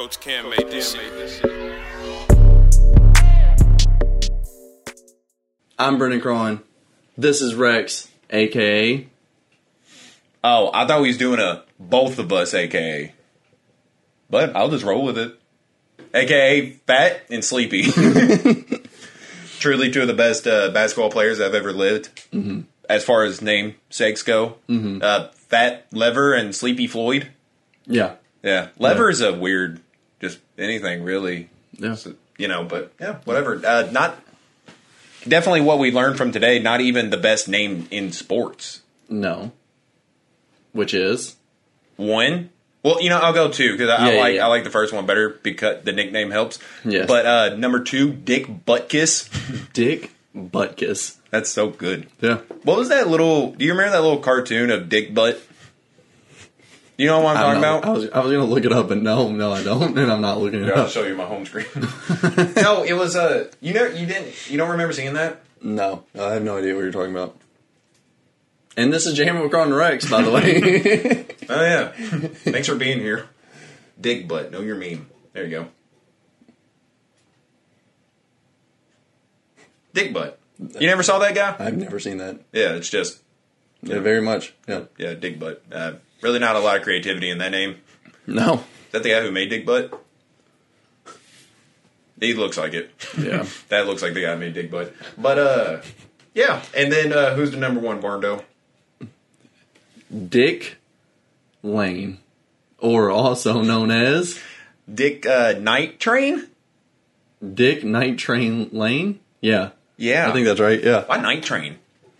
Coach Cam made this shit. I'm Brendan Cron. This is Rex, aka Oh, I thought we was doing a both of us, aka. But I'll just roll with it. AKA Fat and Sleepy. Truly two of the best uh, basketball players I've ever lived. Mm-hmm. As far as name sakes go. Mm-hmm. Uh, Fat Lever and Sleepy Floyd. yeah, Yeah. Lever is a weird, just anything really. yeah. So, you know, but yeah, whatever. Uh, not definitely what we learned from today. Not even the best name in sports. No, which is One. Well, you know, I'll go two because I, Yeah, I yeah, like yeah. I like the first one better because the nickname helps. Yes. But uh, number two, Dick Butkus. Dick Butkus. That's so good. Yeah, What was that little? Do you remember that little cartoon of Dick Butt? You know what I'm I, talking don't know. about? I was I was gonna look it up, but no, no, I don't, and I'm not looking it Here, I'll up. show you my home screen. no, it was a. you know, you didn't, you don't remember seeing that? No, I have no idea what you're talking about. And this is Jamie with Cron Rex, by the way. Oh yeah. Thanks for being here. Dick Butt, know your meme. There you go. Dick Butt. You never saw that guy? I've never seen that. Yeah, it's just Yeah, very much. Yeah, yeah, Dick Butt. Uh, really not a lot of creativity in that name. no. Is that the guy who made Dick Butt? He looks like it. Yeah, That looks like the guy who made Dick Butt. But uh yeah, and then uh who's the number one Barndo? Dick Lane, or also known as Dick uh Night Train? Dick Night Train Lane. Yeah, Yeah. I think that's right. Yeah, why Night Train?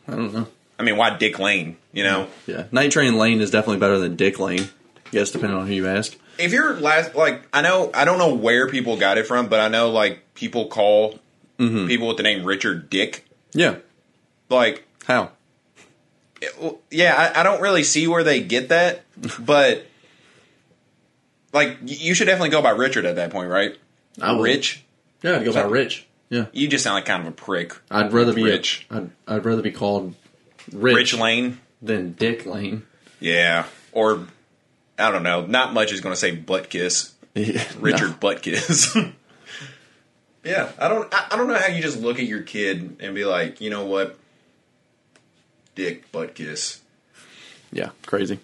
I don't know. I mean why Dick Lane, you know? Yeah, Night Train Lane is definitely better than Dick Lane. Yes, depending on who you ask. if you're last like i know i don't know where people got it from but i know like people call Mm-hmm. people with the name richard dick Yeah, like how? it- yeah I, I don't really see where they get that but like you should definitely go by richard at that point right I would. rich Yeah, I'd go by Rich. Yeah, you just sound like kind of a prick I'd rather be Rich. I'd, I'd rather be called Rich, rich lane. than Dick Lane. yeah. Or i don't know. Not much is going to say butt kiss. Yeah, richard butt kiss. Yeah i don't I, I don't know how you just look at your kid and be like you know what? Dick butt kiss. Yeah, crazy.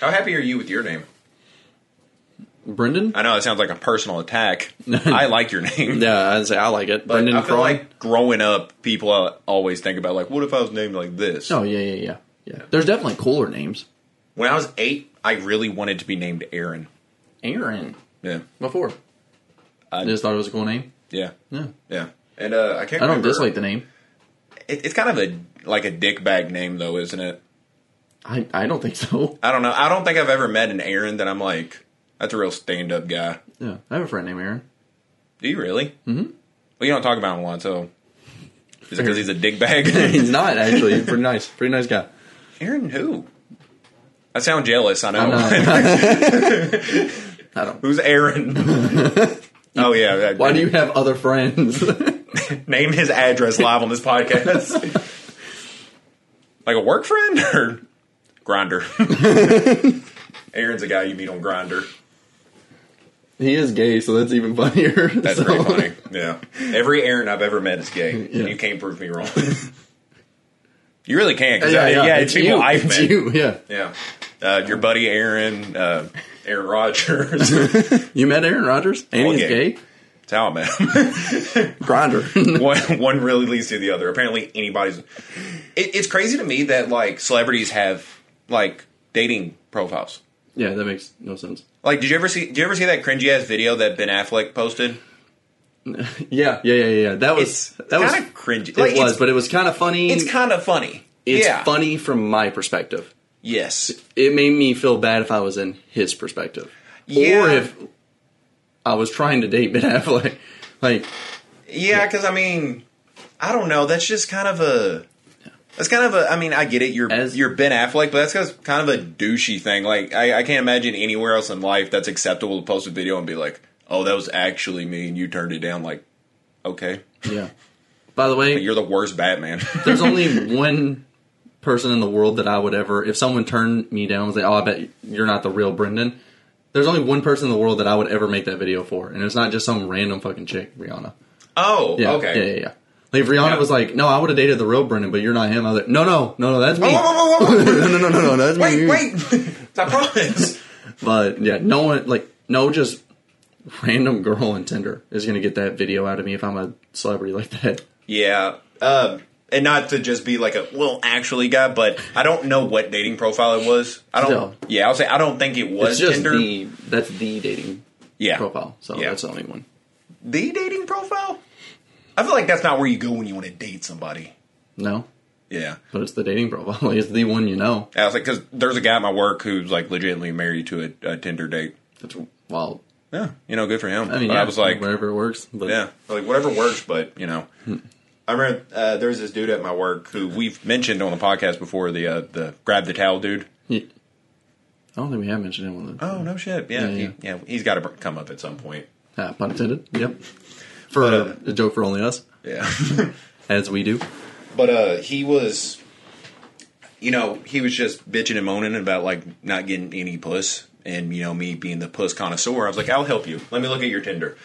how happy are you with your name Brendan. i know it sounds like a personal attack i like your name Yeah, I'd say I like it. but Brendan i feel like growing up people always think about like what if i was named like this oh yeah, yeah, yeah, yeah. There's definitely cooler names. when i was eight i really wanted to be named aaron Aaron. yeah Before. I just thought it was a cool name. yeah Yeah. yeah and uh, i can't I don't remember. dislike the name. it, it's kind of a like a dick bag name though isn't it I, I don't think so. I don't know. I don't think I've ever met an Aaron that I'm like, that's a real stand up guy. Yeah. I have a friend named Aaron. Do you really? Mm-hmm. Well, you don't talk about him a lot, so. Is it because he's a dick bag? He's not actually. He's pretty nice. Pretty nice guy. Aaron who? I sound jealous, I know. I don't. Who's Aaron? oh, yeah. that- Why do you have other friends? name his address live on this podcast? like a work friend or Grindr? Aaron's a guy you meet on Grindr. He is gay, so that's even funnier. That's So- pretty funny. Yeah. Every Aaron I've ever met is gay. Yeah. And you can't prove me wrong. you really can't. Yeah, I- yeah, yeah, it's it's people you. I've It's met. you. Yeah. Yeah. Uh, your buddy Aaron, uh, Aaron Rodgers. You met Aaron Rodgers, and he's yeah. gay. That's how I met him. Grindr. one, one really leads to the other. Apparently, anybody's. It, it's crazy to me that like celebrities have like dating profiles. Yeah, that makes no sense. Like, did you ever see? Did you ever see that cringy ass video that Ben Affleck posted? Yeah, yeah, yeah, yeah. That was It's that was kind of cringy. it Like, was, but it was kind of funny. it's kind of funny. It's yeah. funny from my perspective. Yes. It made me feel bad if I was in his perspective, Yeah. or if I was trying to date Ben Affleck. Like, Yeah, because I mean, I don't know. That's just kind of a. That's kind of a. I mean, I get it. You're As- you're Ben Affleck, but that's kind of a douchey thing. Like, I, I can't imagine anywhere else in life that's acceptable to post a video and be like, "Oh, that was actually me," and you turned it down. Like, okay, yeah. By the way, you're the worst Batman. there's only one person in the world that I would ever, if someone turned me down and was like, "Oh, I bet you're not the real Brendan," There's only one person in the world that I would ever make that video for, and it's not just some random fucking chick, Rihanna. Oh, Yeah, okay. yeah, yeah, yeah. Like if Rihanna Yeah. was like, "No, I would have dated the real Brendan, but you're not him." I was like, "No, no, no, no, that's me." Whoa. no, no, no, no, no, that's me. wait, wait. I promise. But yeah, no one like no just random girl on Tinder is gonna get that video out of me if I'm a celebrity like that. Yeah. Um, and not to just be like a well, actually, guy, but I don't know what dating profile it was. I don't. Still. Yeah, I'll say I don't think it was It's just Tinder. the that's the dating yeah, profile, so Yeah. that's the only one. the dating profile. I feel like that's not where you go when you want to date somebody. No, Yeah. but it's the dating profile. It's the one you know. I was like, because there's a guy at my work who's like legitimately married to a, a Tinder date. That's wild. Yeah, you know, good for him. I mean, But yeah, I was like, whatever works. But yeah, like whatever works, but you know. I remember uh, was this dude at my work who we've mentioned on the podcast before the uh, the grab the towel dude. he- I don't think we have mentioned him on the Oh no shit! Yeah, Yeah, he, yeah. yeah, he's got to come up at some point. ah, pun intended. Yep, for But, uh, a joke for only us, Yeah. as we do. But uh, he was, you know, he was just bitching and moaning about like not getting any puss, and you know, me being the puss connoisseur, I was like, I'll help you. Let me look at your Tinder,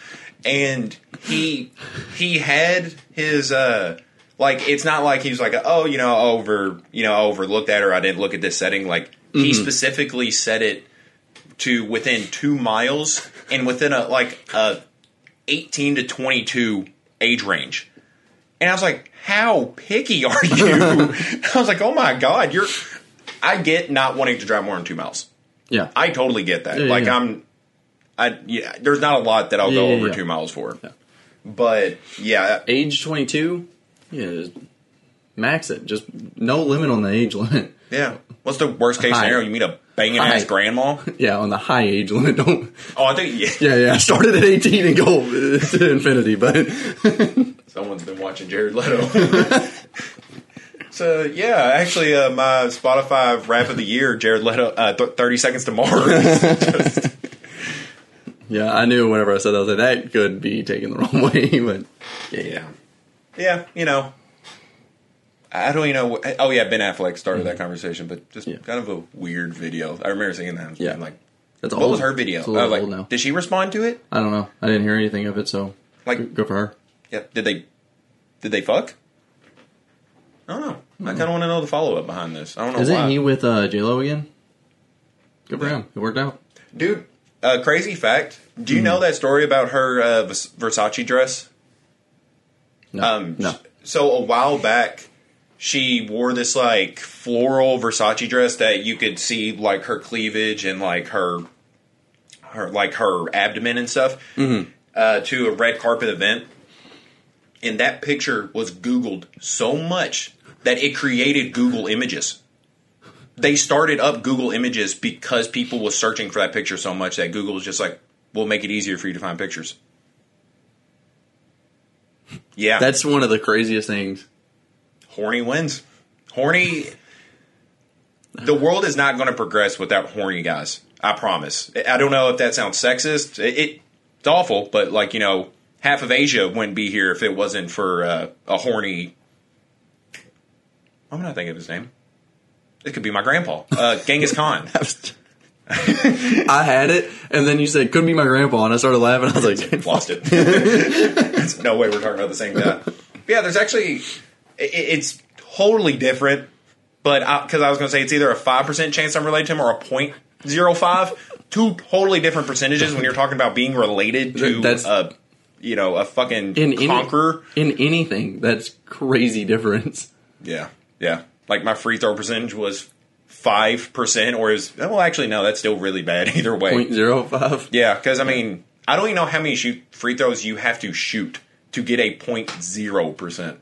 and he he had his uh. Like it's not like he was like, oh, you know, over, you know, overlooked that, or I didn't look at this setting. Like he specifically set it to within two miles and within a like a eighteen to twenty two age range. And I was like, how picky are you? I was like, oh my God, you're. I get not wanting to drive more than two miles. Yeah, I totally get that. Yeah, like, yeah. I'm. I yeah, there's not a lot that I'll Yeah, go over two miles for. Yeah. But yeah, age twenty two. Yeah, max it. Just no limit on the age limit. Yeah. What's the worst case Hi. scenario? You meet a banging ass grandma? Yeah, on the high age limit. Don't. Oh, I think yeah. Yeah, yeah. Started at eighteen and go to infinity, but Someone's been watching Jared Leto. so yeah, actually, uh, my Spotify rap of the year, Jared Leto, uh, th- Thirty Seconds to Mars. yeah, I knew whenever I said that, I was like, that could be taken the wrong way. But yeah, Yeah. Yeah, you know. I don't even know. Oh, yeah, Ben Affleck started that conversation, but just Yeah. kind of a weird video. I remember seeing that. Yeah. like, that's what old. was her video? It's a I little was like, now. did she respond to it? I don't know. I didn't hear anything of it, so Like- good- good for her. Yeah. Did they? Did they fuck? I don't know. I kind of want to know the follow up behind this. I don't know Isn't why. he with uh, J Lo again? Good for Yeah. him. It worked out. Dude, uh, crazy fact. Do you Hmm. know that story about her uh, Versace dress? No, Um, no. So a while back, she wore this like floral Versace dress that you could see like her cleavage and like her, her like her abdomen and stuff Mm-hmm. uh, to a red carpet event. And that picture was Googled so much that it created Google Images. They started up Google Images because people was searching for that picture so much that Google was just like, "We'll make it easier for you to find pictures." Yeah, That's one of the craziest things. Horny wins. Horny. The world is not going to progress without horny guys. I promise. I don't know if that sounds sexist. It, it it's awful, but like you know, half of Asia wouldn't be here if it wasn't for uh, a horny. I'm not thinking of his name. It could be my grandpa, uh, Genghis Khan. I had it, and then you said couldn't be my grandpa, and I started laughing. I was like, Lost it. No way we're talking about the same guy. But yeah, there's actually it's totally different. But because I, was going to say it's either a five percent chance I'm related to him or a point zero five. Two totally different percentages when you're talking about being related to That's- a you know a fucking in any- in anything. That's crazy difference. Yeah, yeah. Like my free throw percentage was five percent, or is well actually no, that's still really bad either way. Point zero five. Yeah, because I mean, I don't even know how many shoot free throws you have to shoot to get a 0.0 percent.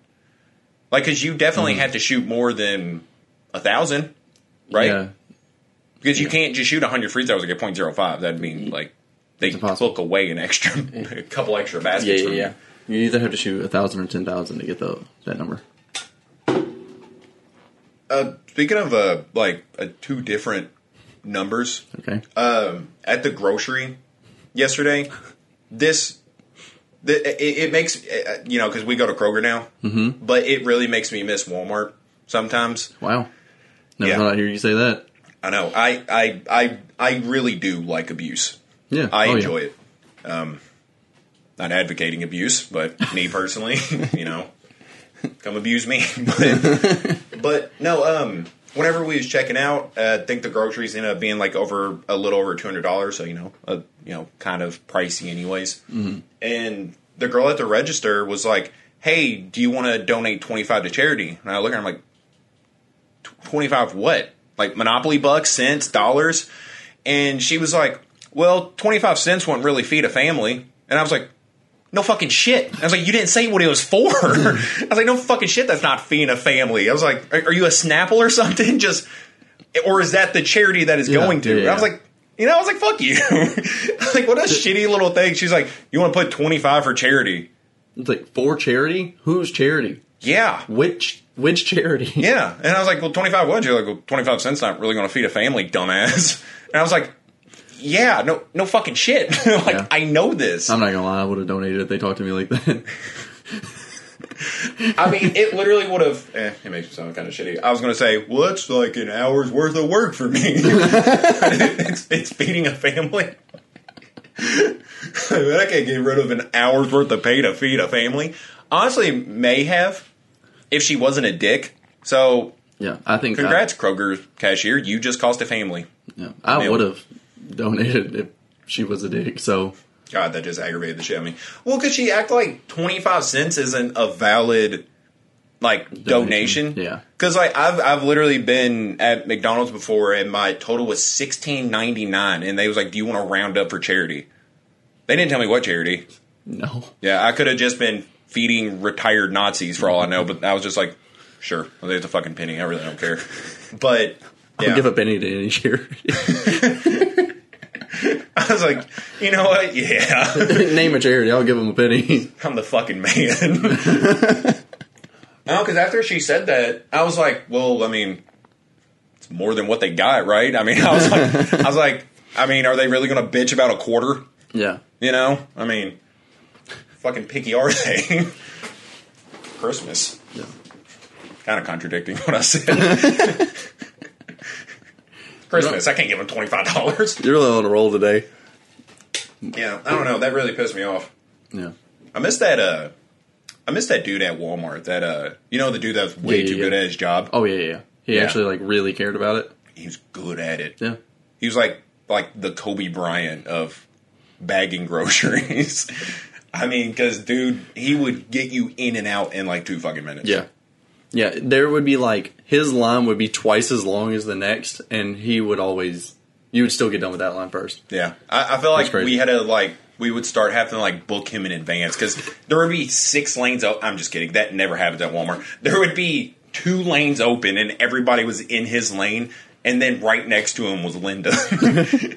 Like, because you definitely had to shoot more than a thousand, right? Yeah. Because you can't just shoot hundred free throws and get 0.05. That'd mean like they took away an extra, a couple extra baskets. Yeah, yeah, from yeah. you. You either have to shoot a thousand or ten thousand to get the that number. Uh, speaking of uh, like uh, two different numbers, Okay. um, at the grocery yesterday, this it, it makes uh, you know because we go to Kroger now, mm-hmm. but it really makes me miss Walmart sometimes. wow. Never yeah. thought I'd hear you say that. I know. I I I I really do like abuse. Yeah, I Oh, yeah. enjoy it. Um, not advocating abuse, but me personally, you know, come abuse me. but, but no, um, whenever we was checking out, uh, I think the groceries ended up being like over a little over two hundred dollars. So you know, uh, you know, kind of pricey, anyways. Mm-hmm. And the girl at the register was like, "Hey, do you want to donate twenty five to charity?" And I look at her, I'm like, 25 what? Like Monopoly bucks, cents, dollars? And she was like, well, 25 cents won't really feed a family. And I was like, no fucking shit. I was like, you didn't say what it was for. I was like, no fucking shit, that's not feeding a family. I was like, are, are you a Snapple or something? Just, or is that the charity that is Yeah, going to? yeah, And I was like, you know, I was like, fuck you. like, what a shitty little thing. She's like, you want to put 25 for charity? It's like for charity. Whose charity? Yeah. Which which charity? Yeah. And I was like, well, 25 what? You're like, well, 25 cents not really going to feed a family, dumbass. And I was like, yeah, no, no fucking shit. like, Yeah. I know this. I'm not gonna lie. I would have donated if they talked to me like that. I mean, it literally would have. Eh, it makes me sound kind of shitty. I was going to say, well, like an hour's worth of work for me. it's, it's feeding a family. I can't get rid of an hour's worth of pay to feed a family. Honestly, may have if she wasn't a dick. So, yeah, I think. congrats, Kroger cashier. You just cost a family. I, yeah, I would have donated if she was a dick. So God, that just aggravated the shit out of me. Well, because she acted like twenty five cents isn't a valid like donation. Yeah. Because like I've I've literally been at McDonald's before and my total was sixteen ninety nine, and they was like, "Do you want to round up for charity?" They didn't tell me what charity. no. Yeah, I could have just been feeding retired Nazis for all I know, but I was just like, "Sure, well, there's a fucking penny. I really don't care." But I'll yeah. give a penny to any charity. I was like, you know what? Yeah. Name a charity. I'll give them a penny. I'm the fucking man. no, because after she said that, I was like, well, I mean, it's more than what they got, right? I mean, I was like, I was like, I mean, are they really going to bitch about a quarter? yeah. You know, I mean, fucking picky are they? Christmas. Yeah. Kind of contradicting what I said. Christmas, I can't give him twenty five dollars. You're really on a roll today. Yeah, I don't know. That really pissed me off. Yeah. I missed that. Uh, I missed that dude at Walmart. That uh, you know, the dude that's way Yeah, yeah, too yeah. good at his job. Oh yeah, yeah. yeah. He Yeah. actually like really cared about it. He was good at it. Yeah. He was like like the Kobe Bryant of bagging groceries. I mean, because dude, he would get you in and out in like two fucking minutes. Yeah. Yeah. There would be like his line would be twice as long as the next, and he would always you would still get done with that line first. Yeah, I, I feel like we had to like we would start having to like book him in advance because there would be six lanes. Up. I'm just kidding. That never happens at Walmart. There would be two lanes open and everybody was in his lane, and then right next to him was Linda.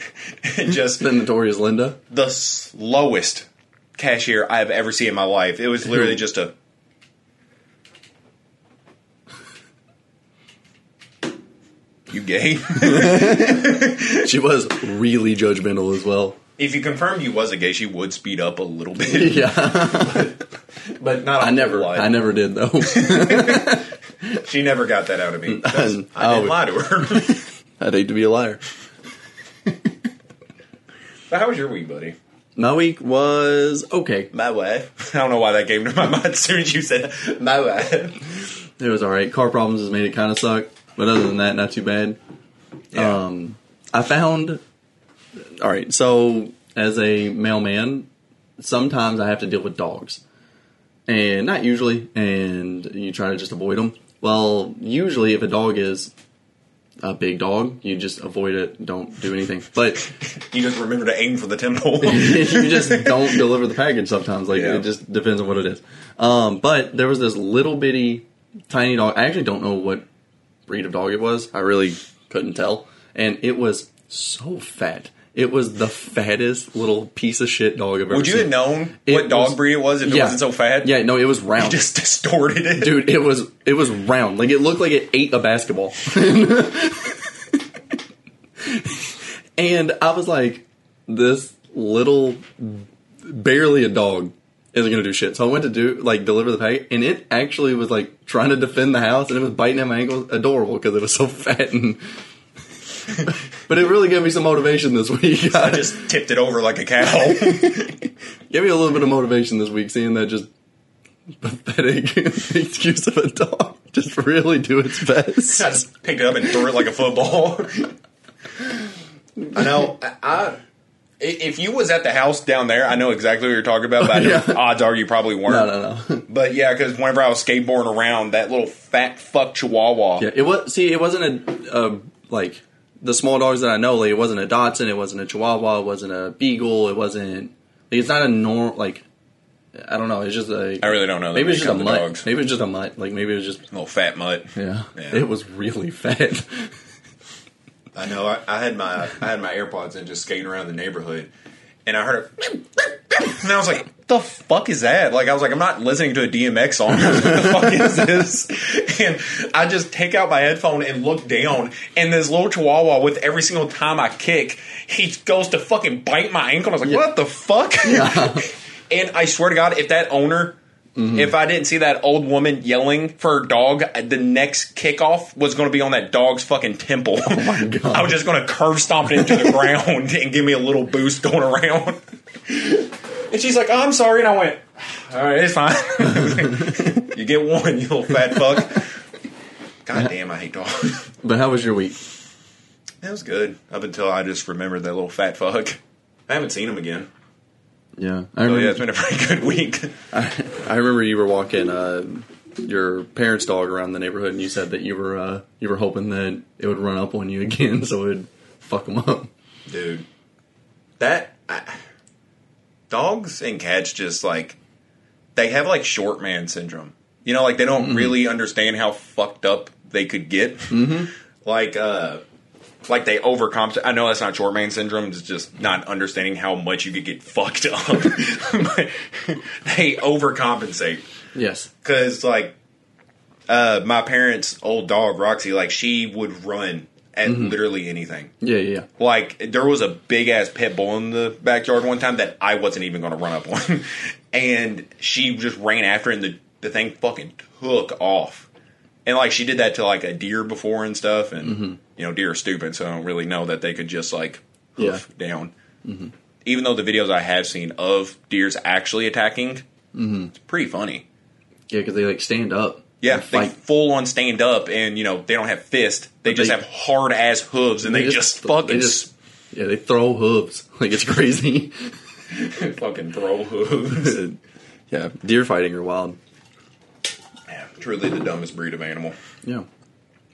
Just The notorious Linda. the slowest cashier I've ever seen in my life. It was literally just a. You gay? She was really judgmental as well. if you confirmed you was a gay, she would speed up a little bit, Yeah. but not. I never I never did though. She never got that out of me. That's- I I didn't oh. lie to her. I'd hate to be a liar. but how was your week, buddy? My week was okay. My wife. I don't know why that came to my mind as soon as you said my wife. It was all right. Car problems has made it kind of suck, but other than that, not too bad. Yeah. Um, I found. All right, so as a mailman, sometimes I have to deal with dogs, and not usually, and you try to just avoid them. Well, usually, if a dog is a big dog, you just avoid it. Don't do anything. But you just remember to aim for the temple. you just don't deliver the package sometimes. Like Yeah. it just depends on what it is. Um, but there was this little bitty tiny dog. I actually don't know what breed of dog it was. I really couldn't tell. And it was so fat. It was the fattest little piece of shit dog I've ever Would you seen. have known It what dog was- breed it was if it Yeah. wasn't so fat? Yeah, no, it was You round. just distorted it. Dude, it was it was round. Like it looked like it ate a basketball. and I was like, this little barely a dog isn't gonna do shit. So I went to do like deliver the package, and it actually was like trying to defend the house, and it was biting at my ankles. Adorable because it was so fat and but it really gave me some motivation this week. I just tipped it over like a cow. gave me a little bit of motivation this week, seeing that just pathetic excuse of a dog just really do its best. I just picked it up and threw it like a football. I know. I, I if you was at the house down there, I know exactly what you're talking about. But Yeah. odds are you probably weren't. No, no, no. But yeah, because whenever I was skateboarding around, that little fat fuck chihuahua. Yeah, it was. See, it wasn't a, a like the small dogs that I know. Like, it wasn't a Dachshund. It wasn't a Chihuahua. It wasn't a Beagle. It wasn't. Like, it's not a norm. Like, I don't know. It's just a. I really don't know. maybe it's just a mutt. dogs. Maybe it's just a mutt. Like maybe it was just. little fat mutt. Yeah, Yeah. it was really fat. I know. I, I had my I had my AirPods in, just skating around the neighborhood, and I heard it, and I was like, "The fuck is that?" Like I was like, "I'm not listening to a DMX song. what the fuck is this?" And I just take out my headphone and look down, and this little Chihuahua, with every single time I kick, he goes to fucking bite my ankle. I was like, Yeah. "What the fuck?" Yeah. and I swear to God, if that owner. Mm-hmm. If I didn't see that old woman yelling for her dog, the next kickoff was going to be on that dog's fucking temple. Oh my God. I was just going to curve stomp it into the ground and give me a little boost going around. And she's like, oh, "I'm sorry," and I went, "All right, it's fine. you get one, you little fat fuck." God damn, I hate dogs. but how was your week? That was good up until I just remembered that little fat fuck. I haven't seen him again. Yeah, I Oh yeah, it's been a pretty good week. I, I remember you were walking uh, your parents' dog around the neighborhood, and you said that you were uh, you were hoping that it would run up on you again, so it would fuck them up. dude. That I, dogs and cats just like they have like short man syndrome. You know, like they don't really understand how fucked up they could get. Mm-hmm. Like, uh, like they overcompensate. I know that's not short man syndrome. It's just not understanding how much you could get fucked up. but they overcompensate Yes. because like uh, my parents' old dog Roxy, like she would run at literally anything. Yeah, yeah, yeah. Like there was a big ass pit bull in the backyard one time that I wasn't even going to run up on, and she just ran after it, and the the thing fucking took off. And like she did that to like a deer before and stuff, and mm-hmm. you know deer are stupid, so I don't really know that they could just like hoof down. Mm-hmm. Even though the videos I have seen of deers actually attacking, mm-hmm. it's pretty funny. Yeah, because they like stand up. Yeah, they full on stand up, and you know they don't have fists; they But just they- have hard ass hooves, and they, just, fucking they just yeah they throw hooves like it's crazy. fucking throw hooves. yeah, deer fighting are wild. Truly the dumbest breed of animal. Yeah.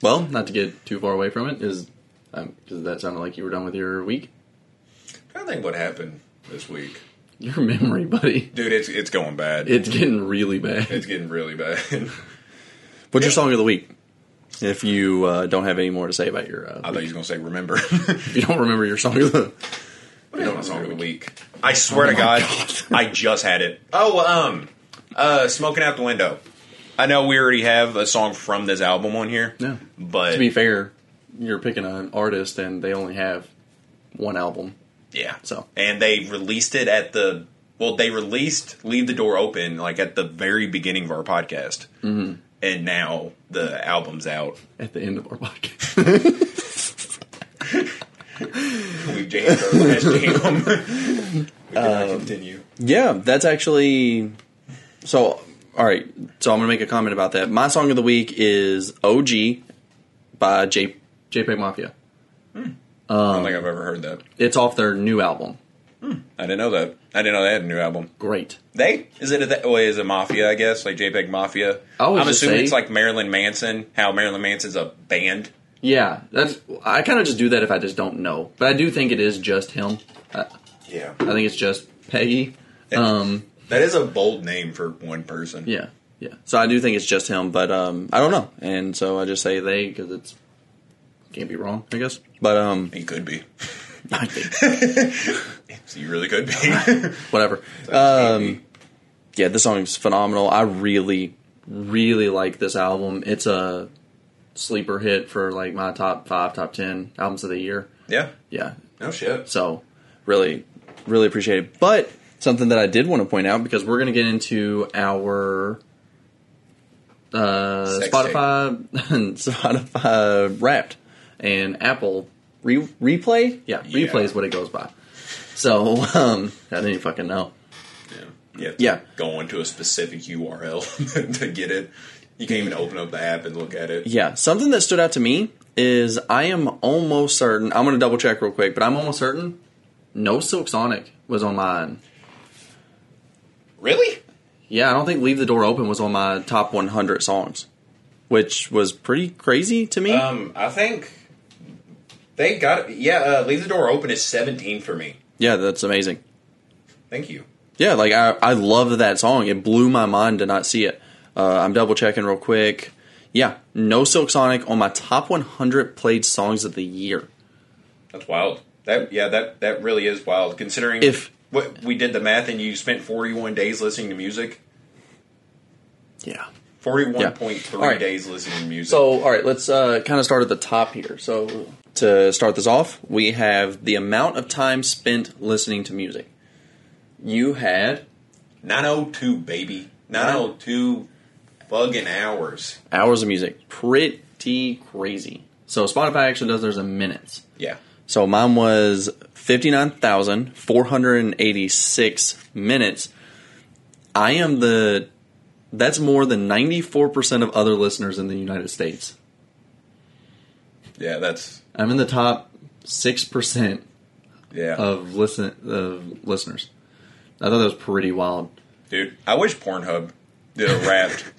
Well, not to get too far away from it, is because that sounded like you were done with your week. I don't think what happened this week, Your memory, buddy, dude. It's it's going bad. it's getting really bad. it's getting really bad. What's your song of the week? If you uh, don't have any more to say about your, uh, I thought you was gonna say remember. if you don't remember your song of the, What is my song of the week? I swear to God, God. I just had it. Oh, um, uh, smoking out the window. I know we already have a song from this album on here. Yeah. but to be fair, you're picking an artist and they only have one album. Yeah. So. and they released it at the well, they released "Leave the Door Open" like at the very beginning of our podcast, mm-hmm. and now the album's out. At the end of our podcast, We've jammed our last jam. we cannot continue. yeah, that's actually so. All right, so I'm gonna make a comment about that. My song of the week is "OG" by J JPEG Mafia. Hmm. I don't think I've ever heard that. It's off their new album. Hmm. I didn't know that. I didn't know they had a new album. Great. They is it a, oh, is it Mafia? I guess like JPEG Mafia. I I'm assuming say- it's like Marilyn Manson. How Marilyn Manson's a band. Yeah, that's. I kind of just do that if I just don't know, but I do think it is just him. I, Yeah, I think it's just Peggy. Um, that is a bold name for one person. yeah, yeah. So I do think it's just him, but um, I don't know, and so I just say they because it's can't be wrong, I guess. But um, He could be. I think He really could be. whatever. Um, yeah, this song is phenomenal. I really, really like this album. It's a sleeper hit for like my top five, top ten albums of the year. yeah. Yeah, No shit. So, really, really appreciate it. But something that I did want to point out because we're going to get into our uh, Spotify, Spotify Wrapped and Apple Re- replay? Yeah, Yeah. replay is what it goes by. So um, I didn't even fucking know. Yeah. Yeah. to go into a specific URL to get it. You can't even open up the app and look at it. Yeah, something that stood out to me is I am almost certain. I'm going to double check real quick, but I'm almost certain no Silk Sonic was on mine. Really? Yeah, I don't think Leave the Door Open was on my top 100 songs, which was pretty crazy to me. Um, I think they got it. Yeah, uh, Leave the Door Open is 17 for me. yeah, that's amazing. Thank you. Yeah, like I, I loved that song. It blew my mind to not see it. Uh, I'm double checking real quick. Yeah, no Silk Sonic on my top 100 played songs of the year. That's wild. That yeah, that that really is wild. Considering If- what we did the math and you spent 41 days listening to music. Yeah. 41.3 All right. days listening to music. So, all right, let's uh, kind of start at the top here. So, to start this off, we have the amount of time spent listening to music. You had 902 baby. 902 fucking hours. hours of music. Pretty crazy. So, Spotify actually does theirs in minutes. Yeah. So, mine was 59,486 minutes. I am the. That's more than 94% of other listeners in the United States. Yeah, that's I'm in the top 6% yeah. of listen of listeners. I thought that was pretty wild. Dude, I wish Pornhub did a wrapped.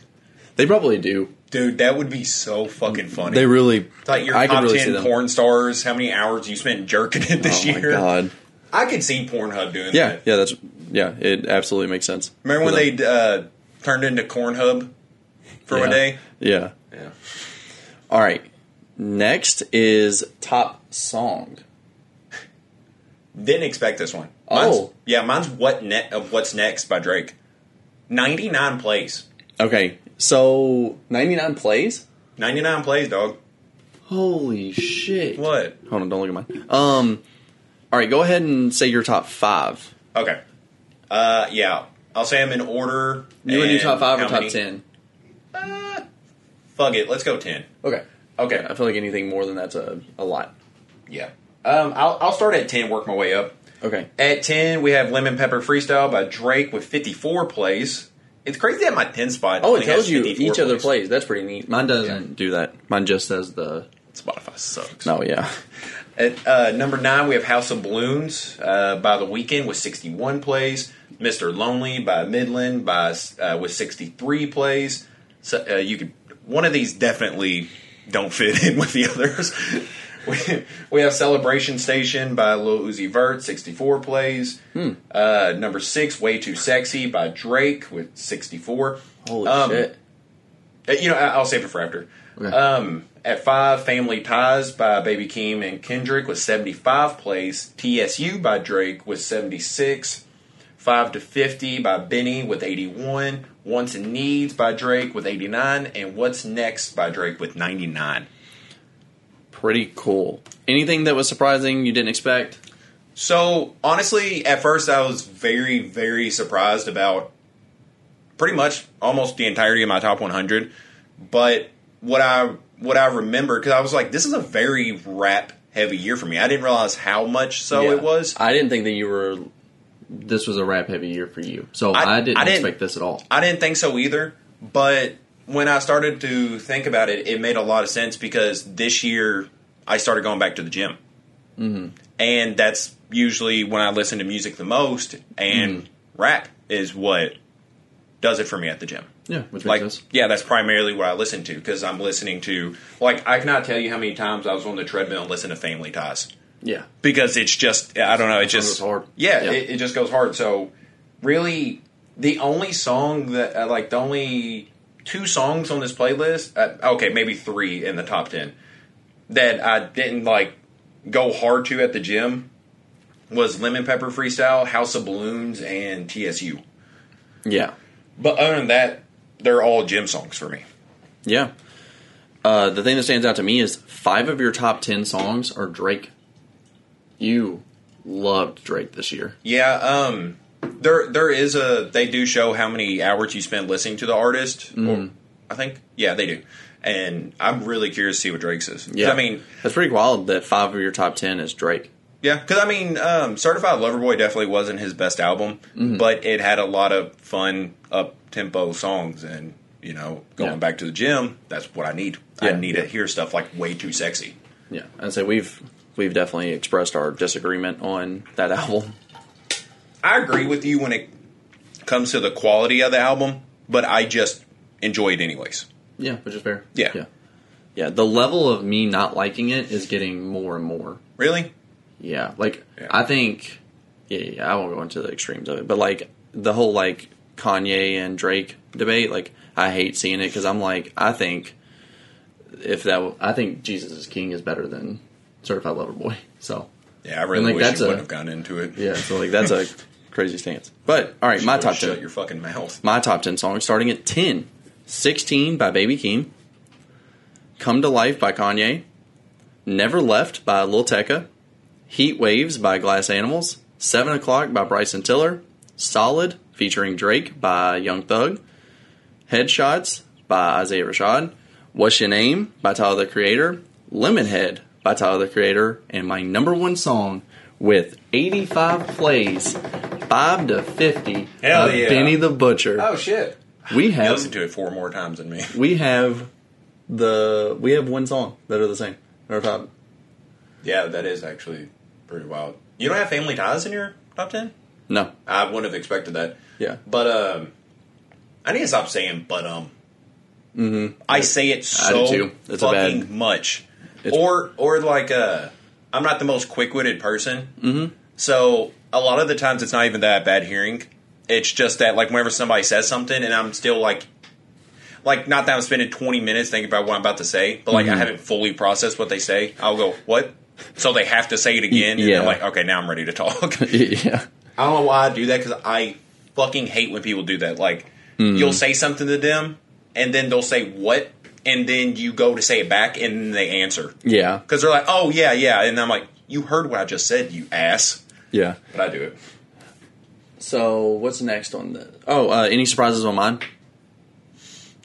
They probably do. Dude, that would be so fucking funny. They really. Like your I top really ten porn stars, how many hours you spent jerking it this year? Oh my year. god. I could see Pornhub doing Yeah, that. yeah, Yeah, that's yeah. It absolutely makes sense. Remember when they uh, turned into Cornhub for yeah. a day? Yeah. Yeah. All right. Next is top song. Didn't expect this one. Oh. Mine's, yeah, mine's what net of what's next by Drake. Ninety nine plays. Okay, so 99 plays. Ninety nine plays, dog. Holy shit! What? Hold on, don't look at mine. Um. All right, go ahead and say your top five. Okay. Uh, yeah. I'll say them in order. You want to do top five or top many- ten? Uh, fuck it. Let's go ten. Okay. Okay. I feel like anything more than that's a, a lot. Yeah. Um, I'll, I'll start at 10, work my way up. Okay. At 10, we have Lemon Pepper Freestyle by Drake with 54 plays. It's crazy that my 10 spot Oh, it tells you 54 each other plays. That's pretty neat. Mine doesn't Yeah. do that. Mine just says the. Spotify sucks. No, yeah. At uh, number 9, we have House of Balloons uh, by The Weeknd with 61 plays. Mr. Lonely by Midland by uh, with 63 plays. So, uh, you could one of these definitely don't fit in with the others. We, we have Celebration Station by Lil Uzi Vert, 64 plays. Hmm. Uh, number six, Way Too Sexy by Drake with 64. Holy Um, shit. Uh, You know, I- I'll save it for after. Okay. Um, at five, Family Ties by Baby Keem and Kendrick with 75 plays. TSU by Drake with 76. Five to 50 by Benny with 81. Wants and Needs by Drake with 89. And What's Next by Drake with 99. Pretty cool. Anything that was surprising you didn't expect? So honestly, at first I was very, very surprised about pretty much almost the entirety of my top 100. But what I what I remember because I was like, this is a very rap heavy year for me. I didn't realize how much so Yeah. it was. I didn't think that you were. This was a rap heavy year for you, so I- I, didn't, I didn't- expect this at all. I didn't think so either. But when I started to think about it, it made a lot of sense because this year I started going back to the gym. Mm-hmm. And that's usually when I listen to music the most, and Mm-hmm. rap is what does it for me at the gym. Yeah, which makes Like, sense. yeah, that's primarily what I listen to because I'm listening to, like, I cannot tell you how many times I was on the treadmill and listened to Family Ties Yeah, because it's just I don't know it just goes hard. yeah, Yeah. It, it just goes hard. So really, the only song that uh, like the only two songs on this playlist, uh, okay, maybe three in the top ten that I didn't like go hard to at the gym was Lemon Pepper Freestyle, House of Balloons, and TSU. yeah, But other than that, they're all gym songs for me. yeah. Uh, the thing that stands out to me is five of your top ten songs are Drake. You loved Drake this year. Yeah, um, there there is a they do show how many hours you spend listening to the artist. Or, I think yeah they do, And I'm really curious to see what Drake's is. 'Cause, Yeah, I mean, that's pretty wild that five of your top ten is Drake. yeah, because I mean, um, Certified Lover Boy definitely wasn't his best album, Mm-hmm. but it had a lot of fun up tempo songs, and you know, going Yeah. back to the gym, that's what I need. I Yeah. need to hear stuff like "Way Too Sexy." Yeah, and so we've we've definitely expressed our disagreement on that album. I agree with you when it comes to the quality of the album, but I just enjoy it anyways. Yeah, which is fair. Yeah. yeah, yeah. The level of me not liking it is getting more and more. Really? Yeah, like Yeah. I think, yeah, yeah, I won't go into the extremes of it, but like the whole like Kanye and Drake debate, like I hate seeing it because I'm like, I think if that, w- I think Jesus is King is better than Certified Lover Boy. So Yeah, I really like, wish that's you a- wouldn't have gone into it. yeah, so like that's a crazy stance. But all right, my top Shut ten, your fucking mouth. my top ten songs starting at 10. 16 by Baby Keem, Come to Life by Kanye, Never Left by Lil Tecca, Heat Waves by Glass Animals, Seven O'Clock by Bryson Tiller, Solid featuring Drake by Young Thug, Headshots by Isaiah Rashad, What's Your Name by Tyler the Creator, Lemonhead by Tyler the Creator, and my number one song with 85 plays, 5 to 50, Hell of yeah. Benny the Butcher. Oh shit! we have listened to it four more times than me. we have the we have one song that are the same. in Our top. Yeah, that is actually pretty wild. You don't have Family Ties in your top ten? No. I wouldn't have expected that. Yeah. But um, I need to stop saying "but um." Mm-hmm. I say it so do. It's fucking bad- much, It's- or or like uh, I'm not the most quick witted person, Mm-hmm. so a lot of the times it's not even that bad hearing. It's just that like whenever somebody says something and I'm still like, like not that I'm spending 20 minutes thinking about what I'm about to say, but like Mm-hmm. I haven't fully processed what they say. I'll go what. So they have to say it again, and yeah. I'm like, okay, now I'm ready to talk. yeah. I don't know why I do that because I fucking hate when people do that. Like, you'll say something to them, and then they'll say what, and then you go to say it back, and they answer Yeah. because they're like, "Oh yeah, yeah," and I'm like, "You heard what I just said, you ass." Yeah. But I do it. So what's next on the? Oh, uh, any surprises on mine?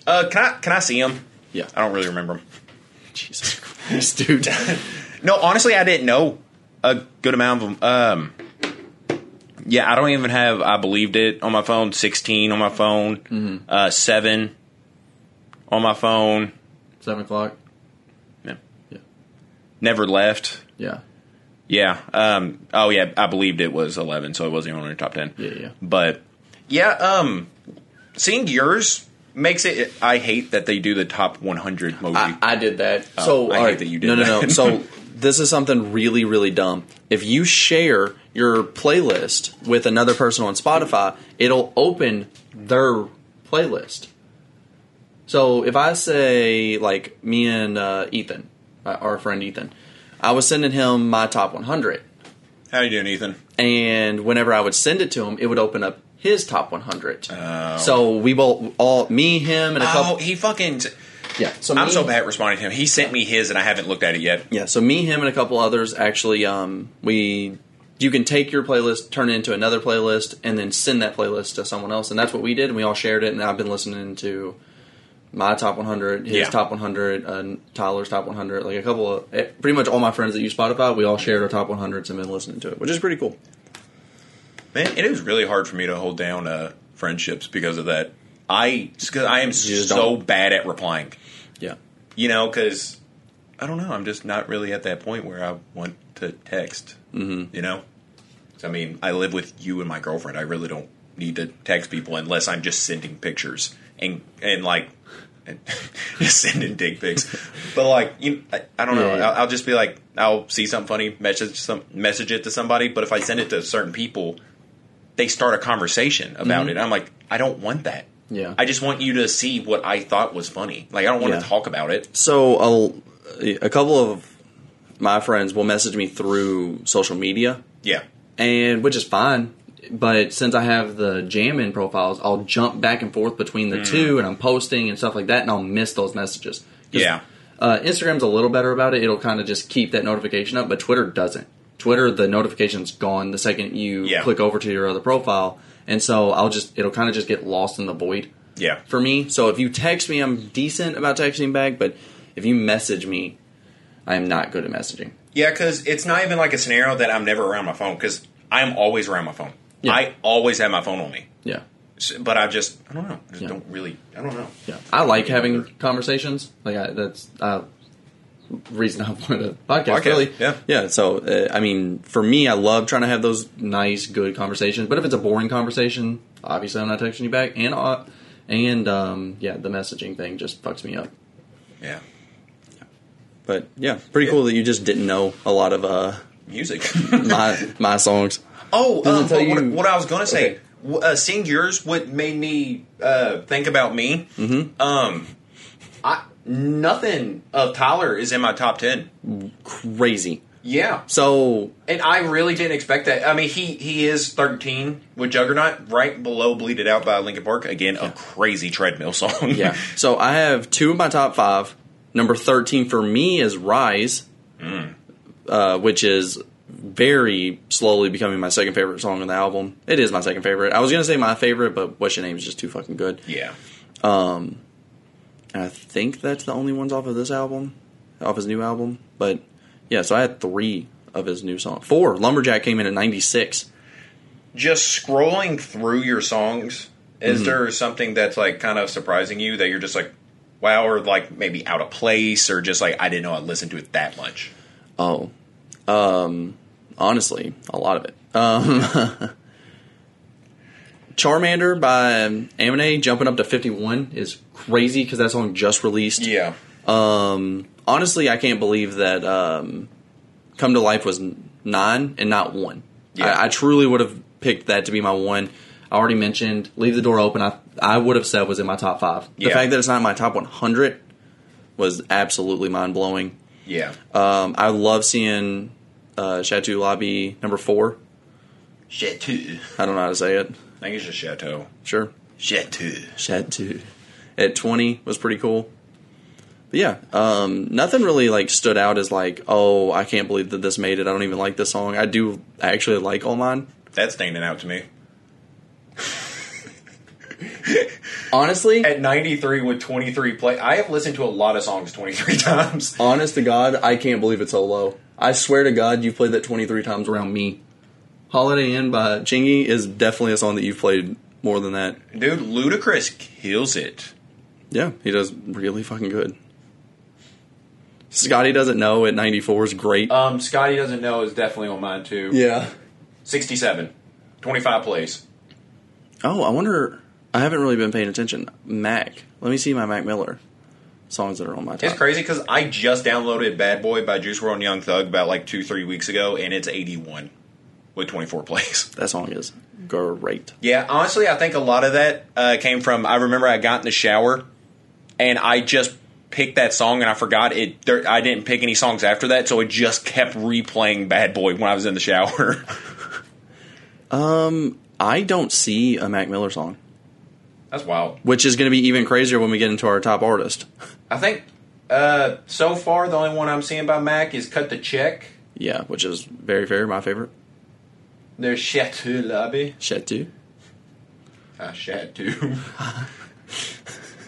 Uh, can I can I see him? Yeah. I don't really remember him. Jesus Christ, dude. No, honestly, I didn't know a good amount of them. Um, yeah, I don't even have. I believed it on my phone. Sixteen on my phone. Uh, seven on my phone. Seven o'clock. Yeah. Yeah. Never left. Yeah. Yeah. Um. Oh, yeah. I believed it was eleven, so it wasn't even on your top ten. Yeah. Yeah. But yeah. Um. Seeing yours makes it. I hate that they do the top one hundred emoji. I, I did that. so Oh, I hate right. that you did no, no, no. that. So this is something really, really dumb. If you share your playlist with another person on Spotify, it'll open their playlist. So if I say like me and uh, Ethan, uh, our friend Ethan, I was sending him my top 100, How you doing, Ethan? and whenever I would send it to him, it would open up his top 100. So we both, all me, him, and a couple Oh, couple. he fucking. yeah. So I'm me- so bad at responding to him. He sent me his, and I haven't looked at it yet. Yeah, so me, him, and a couple others actually, um, we you can take your playlist, turn it into another playlist, and then send that playlist to someone else, and that's what we did. And we all shared it, and I've been listening to my top 100, his Yeah. top 100, uh, Tyler's top 100, like a couple of eh, pretty much all my friends that use Spotify. We all shared our top 100s and been listening to it, which is pretty cool. Man, it was really hard for me to hold down uh, friendships because of that. I because I am so don't. bad at replying. Yeah, You know, because I don't know. I'm just not really at that point where I want to text. Mm-hmm. You know, I mean, I live with you and my girlfriend. I really don't need to text people unless I'm just sending pictures and and like and just sending dick pics. But like, you, I, I don't know. Yeah, yeah. I'll, I'll just be like, I'll see something funny, message some message it to somebody. But if I send it to certain people, they start a conversation about mm-hmm. it. I'm like, I don't want that. Yeah. I just want you to see what I thought was funny. Like, I don't want Yeah. to talk about it. So a, a couple of my friends will message me through social media, Yeah. and which is fine. But since I have the jam in profiles, I'll jump back and forth between the two, and I'm posting and stuff like that, and I'll miss those messages. Yeah. uh, Instagram's a little better about it; it'll kind of just keep that notification up, but Twitter doesn't. Twitter, the notification's gone the second you Yeah. click over to your other profile, and so I'll just it'll kind of just get lost in the void. Yeah. for me. So if you text me, I'm decent about texting back, but if you message me, I am not good at messaging. Yeah, because it's not even like a scenario that I'm never around my phone because I'm always around my phone. Yeah. I always have my phone on me. Yeah. So- but I just, I don't know. I just Yeah. don't really, I don't know. Yeah, I like having conversations. Like I, that's uh, reason I wanted a podcast. Podcast, Really, yeah. yeah. So uh, I mean, for me, I love trying to have those nice, good conversations. But if it's a boring conversation, obviously I'm not texting you back. And uh, and um, yeah, the messaging thing just fucks me up. Yeah. But yeah, pretty cool that you just didn't know a lot of uh, Music. my my songs. Oh, um, tell what, you- what I was going to say, Okay. uh, seeing yours, what made me uh, think about me, mm-hmm. um, I, nothing of Tyler is in my top 10. Crazy. Yeah. So And I really didn't expect that. I mean, he he is 13 with Juggernaut, right below "Bleed It Out" by Linkin Park. Again, a crazy treadmill song. Yeah. So I have two of my top five. Number 13 for me is Rise, uh, which is very slowly becoming my second favorite song on the album. It is my second favorite. I was going to say my favorite, but What's Your Name is just too fucking good. yeah. And I think that's the only ones off of this album, off his new album. But yeah, so I had three of his new songs. Four. Lumberjack came in at 96. Just scrolling through your songs, Mm-hmm. is there something that's like kind of surprising you that you're just like, wow, or like maybe out of place, or just like I didn't know I listened to it that much? Oh, um, honestly, a lot of it. Um, Charmander by Amine jumping up to 51 is crazy because that song just released. Yeah. Um, honestly, I can't believe that um, Come to Life was nine and not one. Yeah. I, I truly would have picked that to be my one. I already mentioned Leave the Door Open. I, I would have said was in my top five. The Yeah. fact that it's not in my top 100 was absolutely mind blowing. Yeah. Um, I love seeing uh, Chateau Lobby number four. Chateau. I don't know how to say it. I think it's just Chateau. Sure. Chateau. Chateau. At 20 was pretty cool. But yeah, um, nothing really like stood out as like, oh, I can't believe that this made it. I don't even like this song. I do actually like all mine. That's standing out to me. Honestly, At 93 with 23 play, I have listened to a lot of songs 23 times. honest to God, I can't believe it's so low. I swear to God, you've played that 23 times around me. Holiday Inn by Chingy is definitely a song that you've played more than that. Dude, Ludacris kills it. Yeah, he does really fucking good. Scotty doesn't know at 94 is great. Um, Scotty doesn't know is definitely on mine too. yeah. 67. 25 plays. Oh, I wonder. I haven't really been paying attention. Mac. Let me see my Mac Miller songs that are on my top. It's crazy because I just downloaded Bad Boy by Juice WRLD and Young Thug about like two, three weeks ago, and it's 81 with 24 plays. That song is great. Yeah, honestly, I think a lot of that uh, came from. I remember I got in the shower and I just picked that song and I forgot it. There, I didn't pick any songs after that, so it just kept replaying Bad Boy when I was in the shower. Um, I don't see a Mac Miller song, That's wild. which is going to be even crazier when we get into our top artist. I think uh, so far the only one I'm seeing by Mac is Cut the Check. Yeah, which is very very My favorite. There's Chateau Lobby. Chateau. Ah, Chateau.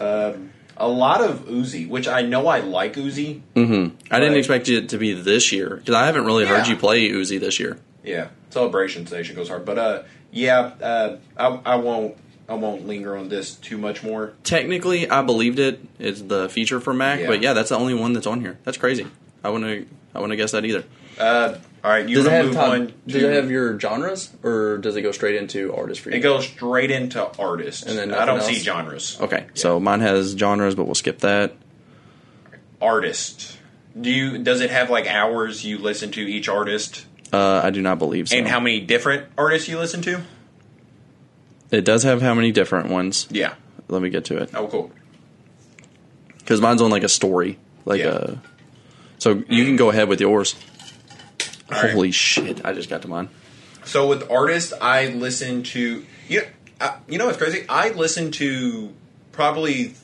um, a lot of Uzi, which I know I like Uzi. Mm-hmm. I didn't expect it to be this year because I haven't really heard you play Uzi this year. Yeah, Celebration Station goes hard, but uh, yeah, uh, I, I won't. I won't linger on this too much more. Technically, I believed it. It's the feature for Mac, Yeah. but yeah, that's the only one that's on here. That's crazy. I wouldn't. I wouldn't have guessed that either. Uh, all right, you Does it want to have move top, on? Does to- it have your genres, or does it go straight into artist for you? It goes straight into artist, And then I don't nothing see genres. Okay, so mine has genres, but we'll skip that. Artist. Do you? Does it have like hours you listen to each artist, Uh, I do not believe so. and how many different artists you listen to? It does have how many different ones? Yeah. Let me get to it Oh, cool. because mine's on like a story, like Yeah. a. So you can go ahead with yours. All right. Holy shit! I just got to mine. So with artists, I listen to you. Know, I, you know what's crazy? I listen to probably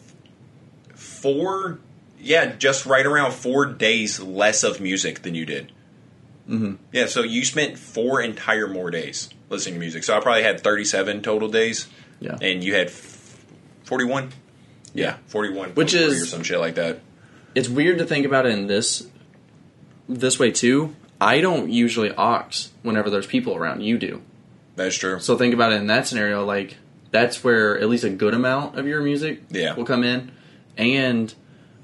four, yeah, just right around four days less of music than you did. Mm-hmm. Yeah, so you spent four entire more days listening to music. So I probably had thirty-seven total days, Yeah. and you had 41. Yeah, 41. Which is- or some shit like that. It's weird to think about it in this this way too. I don't usually aux whenever there's people around. You do. That's true. So think about it in that scenario. Like that's where at least a good amount of your music Yeah. will come in, and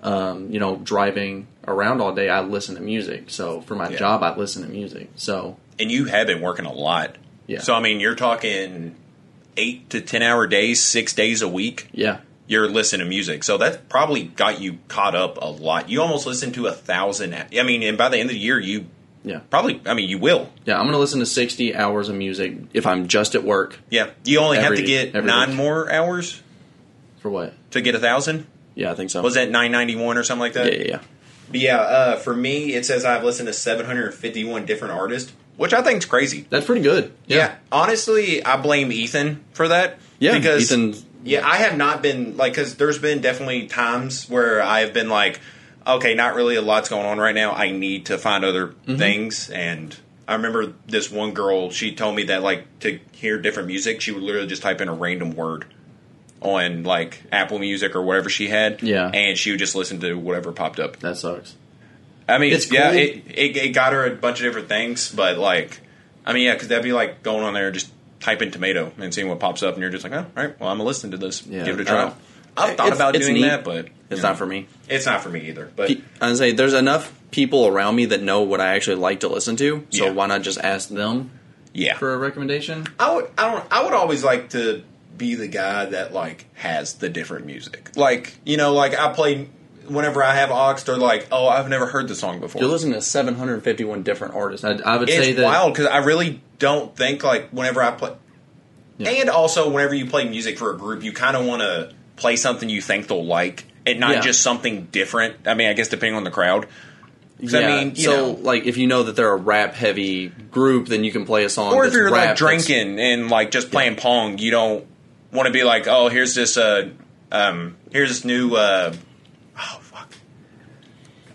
um, you know, driving around all day, I listen to music. So for my Yeah. job, I listen to music. So and you have been working a lot. Yeah. So I mean, you're talking eight to ten hour days, six days a week. yeah, You're listening to music, so that probably got you caught up a lot. You almost listen to a thousand. I mean, and by the end of the year, you yeah, probably. I mean, you will. yeah. I'm gonna listen to 60 hours of music if I'm just at work. Yeah, you only have to get nine week. more hours For what? to get a thousand. Yeah, I think so. Was that nine ninety one or something like that? Yeah, yeah, yeah. But yeah, uh, for me, it says I've listened to 751 different artists, which I think is crazy. That's pretty good. Yeah. honestly, I blame Ethan for that. Yeah, because Ethan's- Yeah, I have not been like because there's been definitely times where I have been like, okay, not really a lot's going on right now. I need to find other Mm-hmm. things, and I remember this one girl. She told me that like to hear different music, she would literally just type in a random word on like Apple Music or whatever she had. Yeah. and she would just listen to whatever popped up. That sucks. I mean, It's yeah, cool. it, it it got her a bunch of different things, but like, I mean, yeah, because that'd be like going on there and just typing tomato and seeing what pops up, and you're just like, oh, all right, well, I'm gonna listen to this, Yeah. give it a try. don't- I've thought It's- about it's doing neat. that, but It's you not for me. It's not for me either. But I say there's enough people around me that know what I actually like to listen to, so Yeah. why not just ask them yeah, for a recommendation? I would, I don't, I would always like to be the guy that like has the different music. Like, you know, like I play whenever I have aux, they're like, oh, I've never heard the song before. You're listening to 751 different artists. I, I would it's say that wild because I really don't think like whenever I play, Yeah. and also whenever you play music for a group, you kind of want to play something you think they'll like, and not Yeah. just something different. I mean, I guess depending on the crowd. yeah, I mean, you so know, like if you know that they're a rap heavy group, then you can play a song. or if you're rap like drinking and like just playing pong, you don't want to be like, oh, here's this, uh, um, here's this new, uh, oh fuck.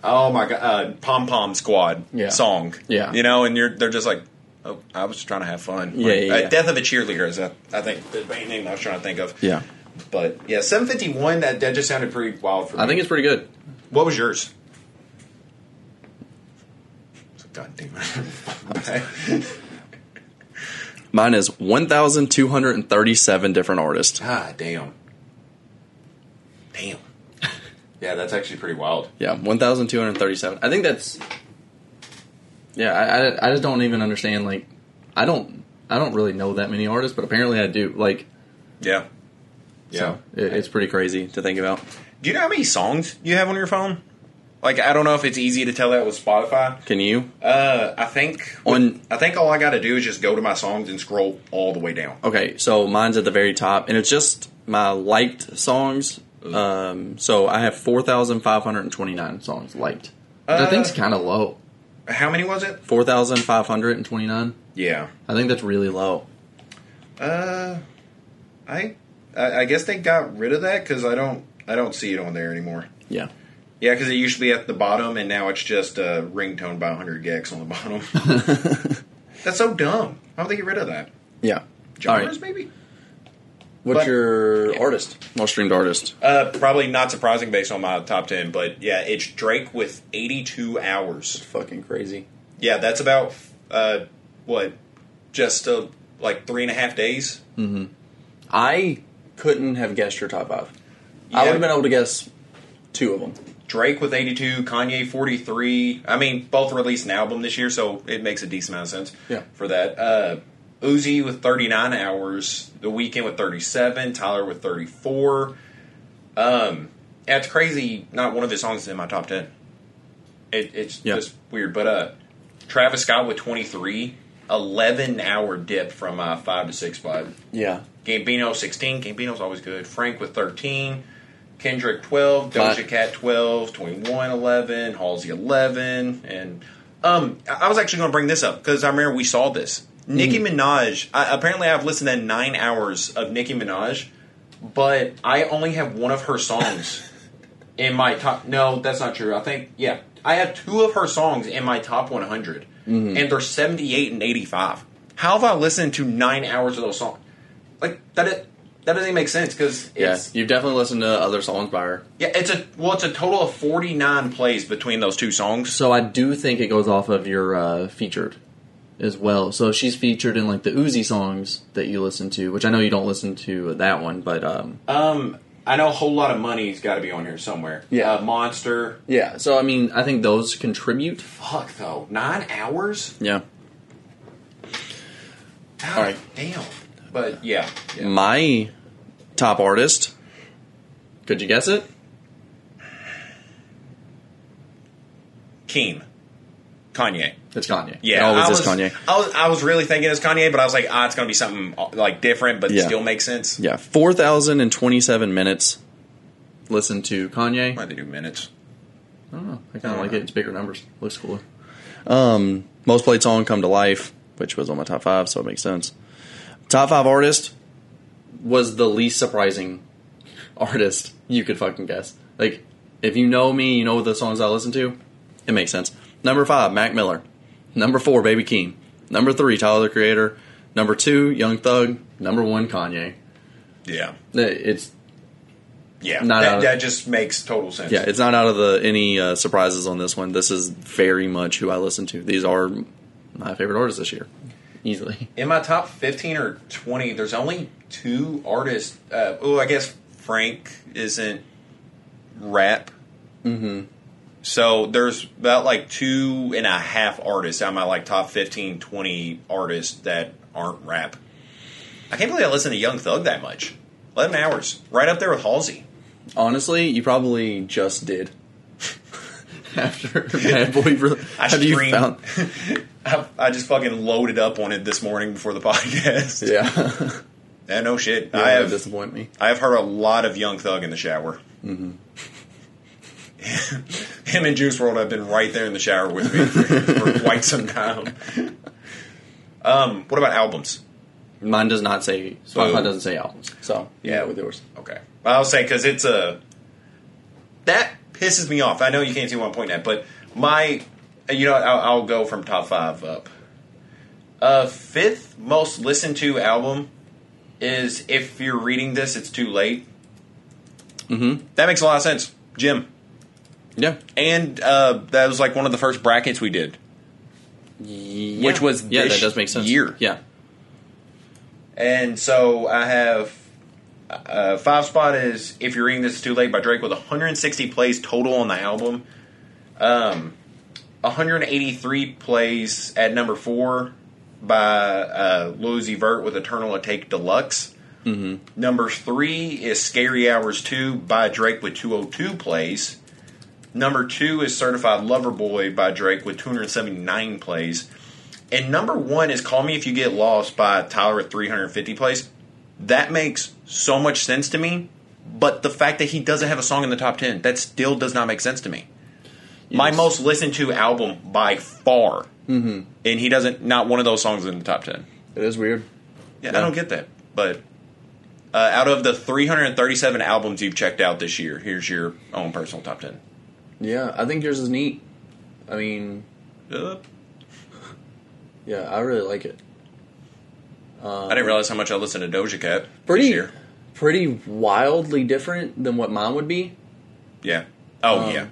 Oh my god, uh, Pom Pom Squad Yeah. song. Yeah. you know, and you're they're just like, oh, I was just trying to have fun. Yeah, Like, yeah, uh, yeah. Death of a Cheerleader is, uh, I think, the main name I was trying to think of. Yeah, But yeah, 751. That that just sounded pretty wild for me. I think it's pretty good. What was yours? God damn it! Mine is 1,237 different artists. ah, damn, damn. Yeah, that's actually pretty wild. Yeah, 1,237. I think that's. Yeah, I, I, I just don't even understand. Like, I don't I don't really know that many artists, but apparently I do. Like, Yeah, yeah. so it, it's pretty crazy to think about. Do you know how many songs you have on your phone? Like, I don't know if it's easy to tell that with Spotify. Can you? Uh, I think On- I think all I got to do is just go to my songs and scroll all the way down. Okay, so mine's at the very top, and it's just my liked songs. Um, so I have 4,529 songs liked. Which I Uh, think's kind of low. How many was it? 4,529. Yeah. I think that's really low. Uh, I I I guess they got rid of that because I don't I don't see it on there anymore. Yeah. Yeah, because it used to be at the bottom, and now it's just a ringtone by 100 gecs on the bottom. That's so dumb. How do they get rid of that? Yeah. Genres, right. maybe? What's But- your Yeah. artist? Most streamed artist. Uh, probably not surprising based on my top 10, but yeah, it's Drake with 82 hours. Fucking crazy. Yeah, that's about, uh, what, just uh, like three and a half days? I couldn't have guessed your top five. I would have been able to guess two of them. Drake with 82, Kanye 43. I mean, both released an album this year, so it makes a decent amount of sense Yeah. for that. Uh, Uzi with 39 hours, The Weeknd with 37, Tyler with 34. Um, yeah, it's crazy. Not one of his songs is in my top 10. It, it's Yeah. just weird. But uh, Travis Scott with 23, 11 hour dip from uh, 5 to 6 5. Yeah. Gambino 16. Gambino's always good. Frank with 13. Kendrick 12. My- Doja Cat 12. 21 11. Halsey 11. And um, I was actually going to bring this up because I remember we saw this. Nicki Minaj. I, apparently, I've listened to nine hours of Nicki Minaj, but I only have one of her songs in my top. No, that's not true. I think yeah, I have two of her songs in my top 100, and they're 78 and 85. How have I listened to nine hours of those songs? Like that. It, that doesn't even make sense because Yes, you've definitely listened to other songs by her. yeah, it's a well, it's a total of forty nine plays between those two songs. So I do think it goes off of your uh, featured as well. So she's featured in like the Uzi songs that you listen to, which I know you don't listen to that one, but um, Um, I know a whole lot of money's got to be on here somewhere. Yeah. uh, Monster. yeah. So I mean, I think those contribute. Fuck though, nine hours. Yeah. God All right. damn. But yeah, yeah. My top artist. Could you guess it? Keem, Kanye. It's Kanye. Yeah, it always I is Kanye. I was, I was really thinking it's Kanye, but I was like, ah, it's gonna be something like different, but Yeah. still makes sense. Yeah, four thousand and twenty-seven minutes. Listen to Kanye. Why they do minutes? I don't know. I kind of like it. It's bigger numbers. Looks cooler. Um, most played song "Come to Life," which was on my top five, so it makes sense. Top five artist was the least surprising artist you could fucking guess. Like, if you know me, you know the songs I listen to. It makes sense. Number five, Mac Miller. Number four, Baby Keem. Number three, Tyler the Creator. Number two, Young Thug. Number one, Kanye. Yeah, It's yeah. Not out that, of- that just makes total sense. Yeah, it's not out of the any uh, surprises on this one. This is very much who I listen to. These are my favorite artists this year, easily. In my top fifteen or twenty, there's only two artists. Uh, oh, I guess Frank isn't rap. Mm-hmm. So there's about like two and a half artists out of my like top 15, 20 artists that aren't rap. I can't believe I listen to Young Thug that much. Eleven hours, right up there with Halsey. Honestly, you probably just did. After Bad Boy, really, I after you found, I, I just fucking loaded up on it this morning before the podcast. yeah, Yeah, no shit. I I have disappoint me. I have heard a lot of Young Thug in the shower. Mm-hmm. Him and Juice WRLD have been right there in the shower with me for, for quite some time. Um, what about albums? Mine does not say Spotify doesn't say albums, so yeah, with yours. Okay, I'll say because it's a that pisses me off. I know you can't see what I'm pointing at, but my you know I'll, I'll go from top five up. Uh, fifth most listened to album is if you're reading this, it's too late. Mm-hmm. That makes a lot of sense, Jim. Yeah, And uh, that was like one of the first brackets we did. Yeah. Which was yeah, that does make sense. year. Yeah, And so I have uh, five spot is if you're reading this it's too late by Drake with 160 plays total on the album. Um, 183 plays at number four by uh, Uzi Vert with Eternal Atake Deluxe. mm-hmm. Number three is Scary Hours 2 by Drake with 202 plays. Number two is Certified Lover Boy by Drake with 279 plays. And number one is Call Me If You Get Lost by Tyler with 350 plays. That makes so much sense to me, but the fact that he doesn't have a song in the top 10, that still does not make sense to me. My most listened to album by far. Mm-hmm. And he doesn't, not one of those songs in the top 10. It is weird. Yeah, Yeah. I don't get that. But uh, out of the 337 albums you've checked out this year, here's your own personal top 10. Yeah, I think yours is neat. I mean, Uh, yeah, I really like it. I didn't realize how much I listened to Doja Cat Pretty- this year. Pretty wildly different than what mine would be. Yeah. Oh, Um, yeah.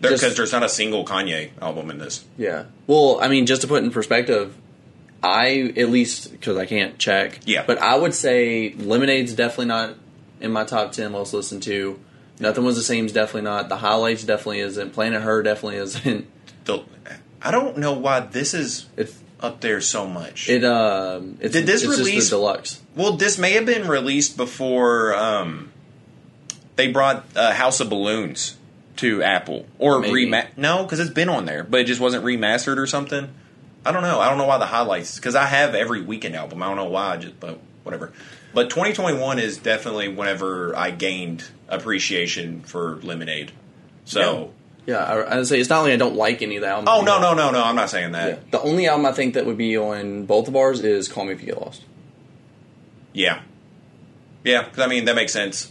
Because there's not a single Kanye album in this. Yeah. Well, I mean, just to put in perspective, I at least because I can't check. Yeah. But I would say Lemonade's definitely not in my top ten most listened to. Nothing was the same same's definitely not. The highlights definitely isn't. Planet Her definitely isn't. The, I don't know why this is It's up there so much. it. Um. It's, Did this release- deluxe? well, this may have been released before um, they brought uh, House of Balloons to Apple. Or rema- No, because it's been on there, but it just wasn't remastered or something. I don't know. I don't know why the highlights. Because I have every Weeknd album. I don't know why. Just but whatever. But 2021 is definitely whenever I gained appreciation for Lemonade. So. Yeah. I, I say it's not like I don't like any of the albums. Oh no no no no! I'm not saying Yeah. that. The only album I think that would be on both of ours is Call Me If You Get Lost. Yeah, yeah. Because I mean that makes sense.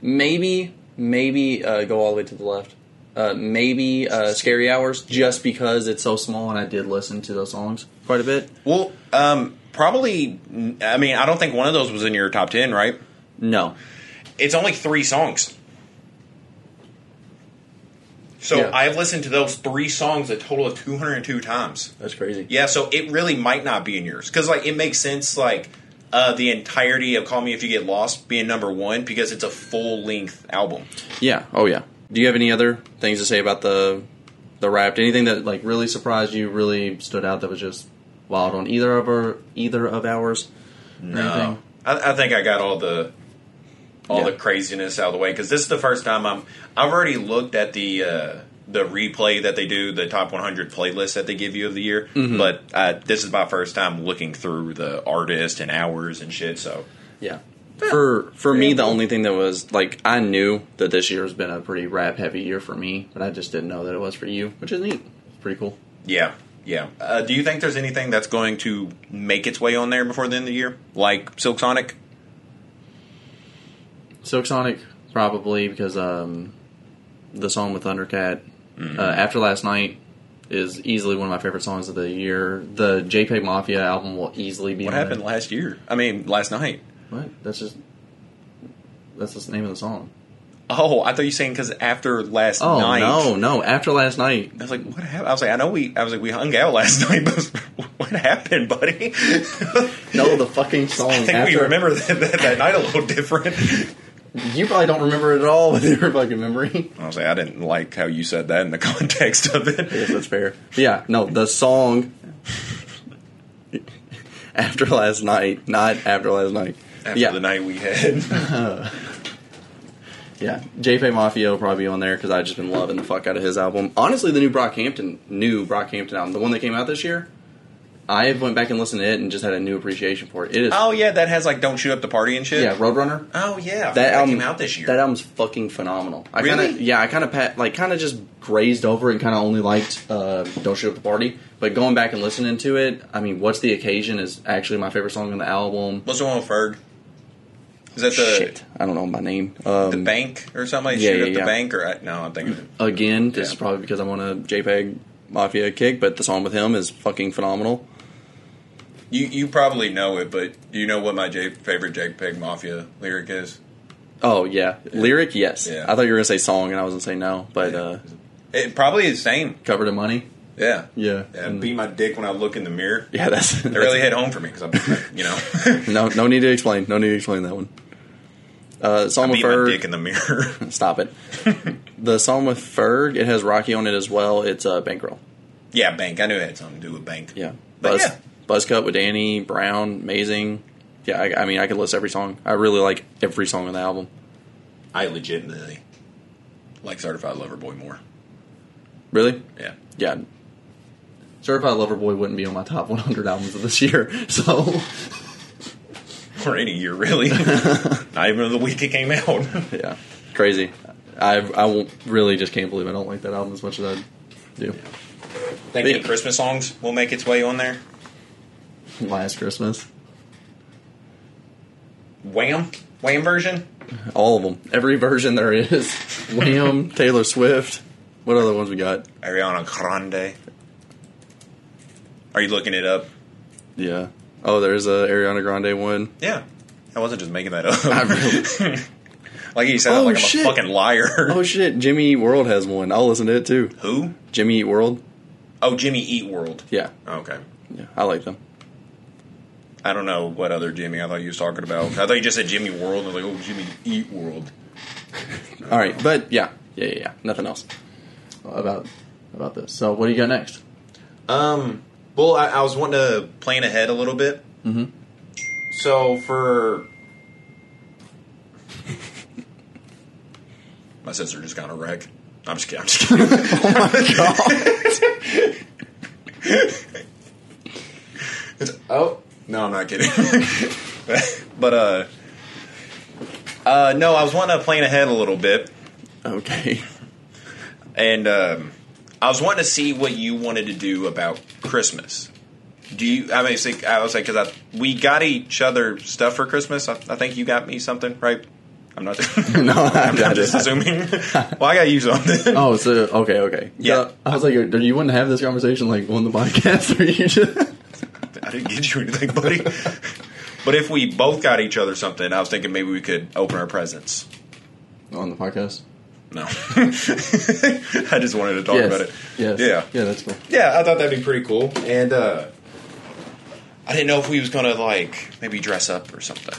maybe maybe uh, go all the way to the left. Uh, maybe uh, Scary Hours, just because it's so small and I did listen to those songs quite a bit. Well, um, probably. I mean, I don't think one of those was in your top ten, right? No. It's only three songs. So Yeah. I've listened to those three songs a total of 202 times. That's crazy. Yeah, so it really might not be in yours because like it makes sense like uh, the entirety of "Call Me If You Get Lost" being number one because it's a full length album. Yeah. Oh yeah. Do you have any other things to say about the the Wrapped? Anything that like really surprised you, really stood out that was just wild on either of our either of ours? Anything? I, I think I got all the all Yeah. the craziness out of the way because this is the first time I'm. I've already looked at the uh, the replay that they do, the top 100 playlist that they give you of the year, Mm-hmm. but uh, this is my first time looking through the artist and hours and shit. So Yeah. For for me, the only thing that was like I knew that this year has been a pretty rap heavy year for me, but I just didn't know that it was for you, which is neat. It's pretty cool. yeah, yeah. Uh, do you think there's anything that's going to make its way on there before the end of the year, like Silk Sonic? Silk Sonic probably because um, the song with Thundercat uh, after last night is easily one of my favorite songs of the year. The JPEG Mafia album will easily be. What happened there. last year? I mean, last night. What? That's just that's the name of the song. Oh, I thought you were saying because after last Oh night. no, no! After last night, I was like, what happened? I was like, I know we. I was like, we hung out last night, but what happened, buddy? no, the fucking song. I think after, we remember that, that, that night a little different. You probably don't remember it at all with your fucking memory. Like, I didn't like how you said that in the context of it. Yes, that's fair. Yeah, no, the song after last night, not after last night. After yeah, the night we had, yeah. JPEG Mafia will probably be on there because I've just been loving the fuck out of his album. Honestly, the new Brockhampton, new Brockhampton album, the one that came out this year, I went back and listened to it and just had a new appreciation for it. It is, oh yeah, that has like "Don't Shoot Up the Party" and shit. yeah, Roadrunner. Oh yeah, That album came out this year. That album's fucking phenomenal. I Really? Kinda, yeah, I kind of like kind of just grazed over it and kind of only liked uh, "Don't Shoot Up the Party." But going back and listening to it, I mean, "What's the Occasion" is actually my favorite song on the album. What's the one with Ferg? Is that the Shit, I don't know my name. Um, the bank or something? Like yeah, shoot yeah, up the bank or I, no? I'm thinking. Again, this Yeah. is probably because I'm on a JPEG Mafia kick, but the song with him is fucking phenomenal. You you probably know it, but do you know what my J, favorite JPEG Mafia lyric is? Oh yeah, lyric yes. Yeah. I thought you were gonna say song, and I was gonna say no, but uh, It probably is the same. covered in money. Yeah. Yeah, Yeah, And- beat my dick when I look in the mirror. yeah. That's, It really hit home for me because I'm, you know, no no need to explain. No need to explain that one. Uh, song with beat my Ferg. dick in the mirror. Stop it. the song with Ferg, it has Rocky on it as well. It's uh, Bankroll. yeah, bank. I knew it had something to do with bank. Yeah. But Buzz, yeah. Buzz Cut with Danny Brown, amazing. Yeah, I, I mean, I could list every song. I really like every song on the album. I legitimately like Certified Lover Boy more. Really? Yeah. Yeah. Certified Lover Boy wouldn't be on my top 100 albums of this year. So, Or any year, really. Not even the week it came out. yeah, crazy. I I won't, really just can't believe I don't like that album as much as I do. Think any Christmas songs will make its way on there? Last Christmas, Wham? Wham version? all of them, every version there is. Wham, Taylor Swift. What other ones we got? Ariana Grande. Are you looking it up? Yeah. Oh, there's a Ariana Grande one. Yeah. I wasn't just making that up. I really- like you said, Oh, like I'm shit. a fucking liar. oh shit, Jimmy Eat World has one. I'll listen to it too. Who? Jimmy Eat World. Oh, Jimmy Eat World. Yeah, oh, Okay. yeah, I like them. I don't know what other Jimmy I thought you was talking about. I thought you just said Jimmy World. I was like, oh, Jimmy Eat World. All right, but yeah, yeah, yeah, yeah. Nothing else about about this. So, what do you got next? Um, well, I, I was wanting to plan ahead a little bit. Mhm. So for my sister just got a wreck. I'm just kidding. I'm just kidding. It's- oh no, I'm not kidding. but uh, uh, no, I was wanting to plan ahead a little bit. Okay. and um, I was wanting to see what you wanted to do about Christmas. Do you? I mean, see, I was like, because I we got each other stuff for Christmas. I, I think you got me something, right? I'm not. No, I'm I just did. assuming. well, I got you something. Oh, so okay, okay. Yeah. I was like, you want to have this conversation like on the podcast, or you just I didn't get you anything, buddy. but if we both got each other something, I was thinking maybe we could open our presents. On the podcast. No, I just wanted to talk yes. about it. Yes. Yeah, Yeah, that's cool. yeah. I thought that'd be pretty cool, and uh, I didn't know if we was gonna like maybe dress up or something.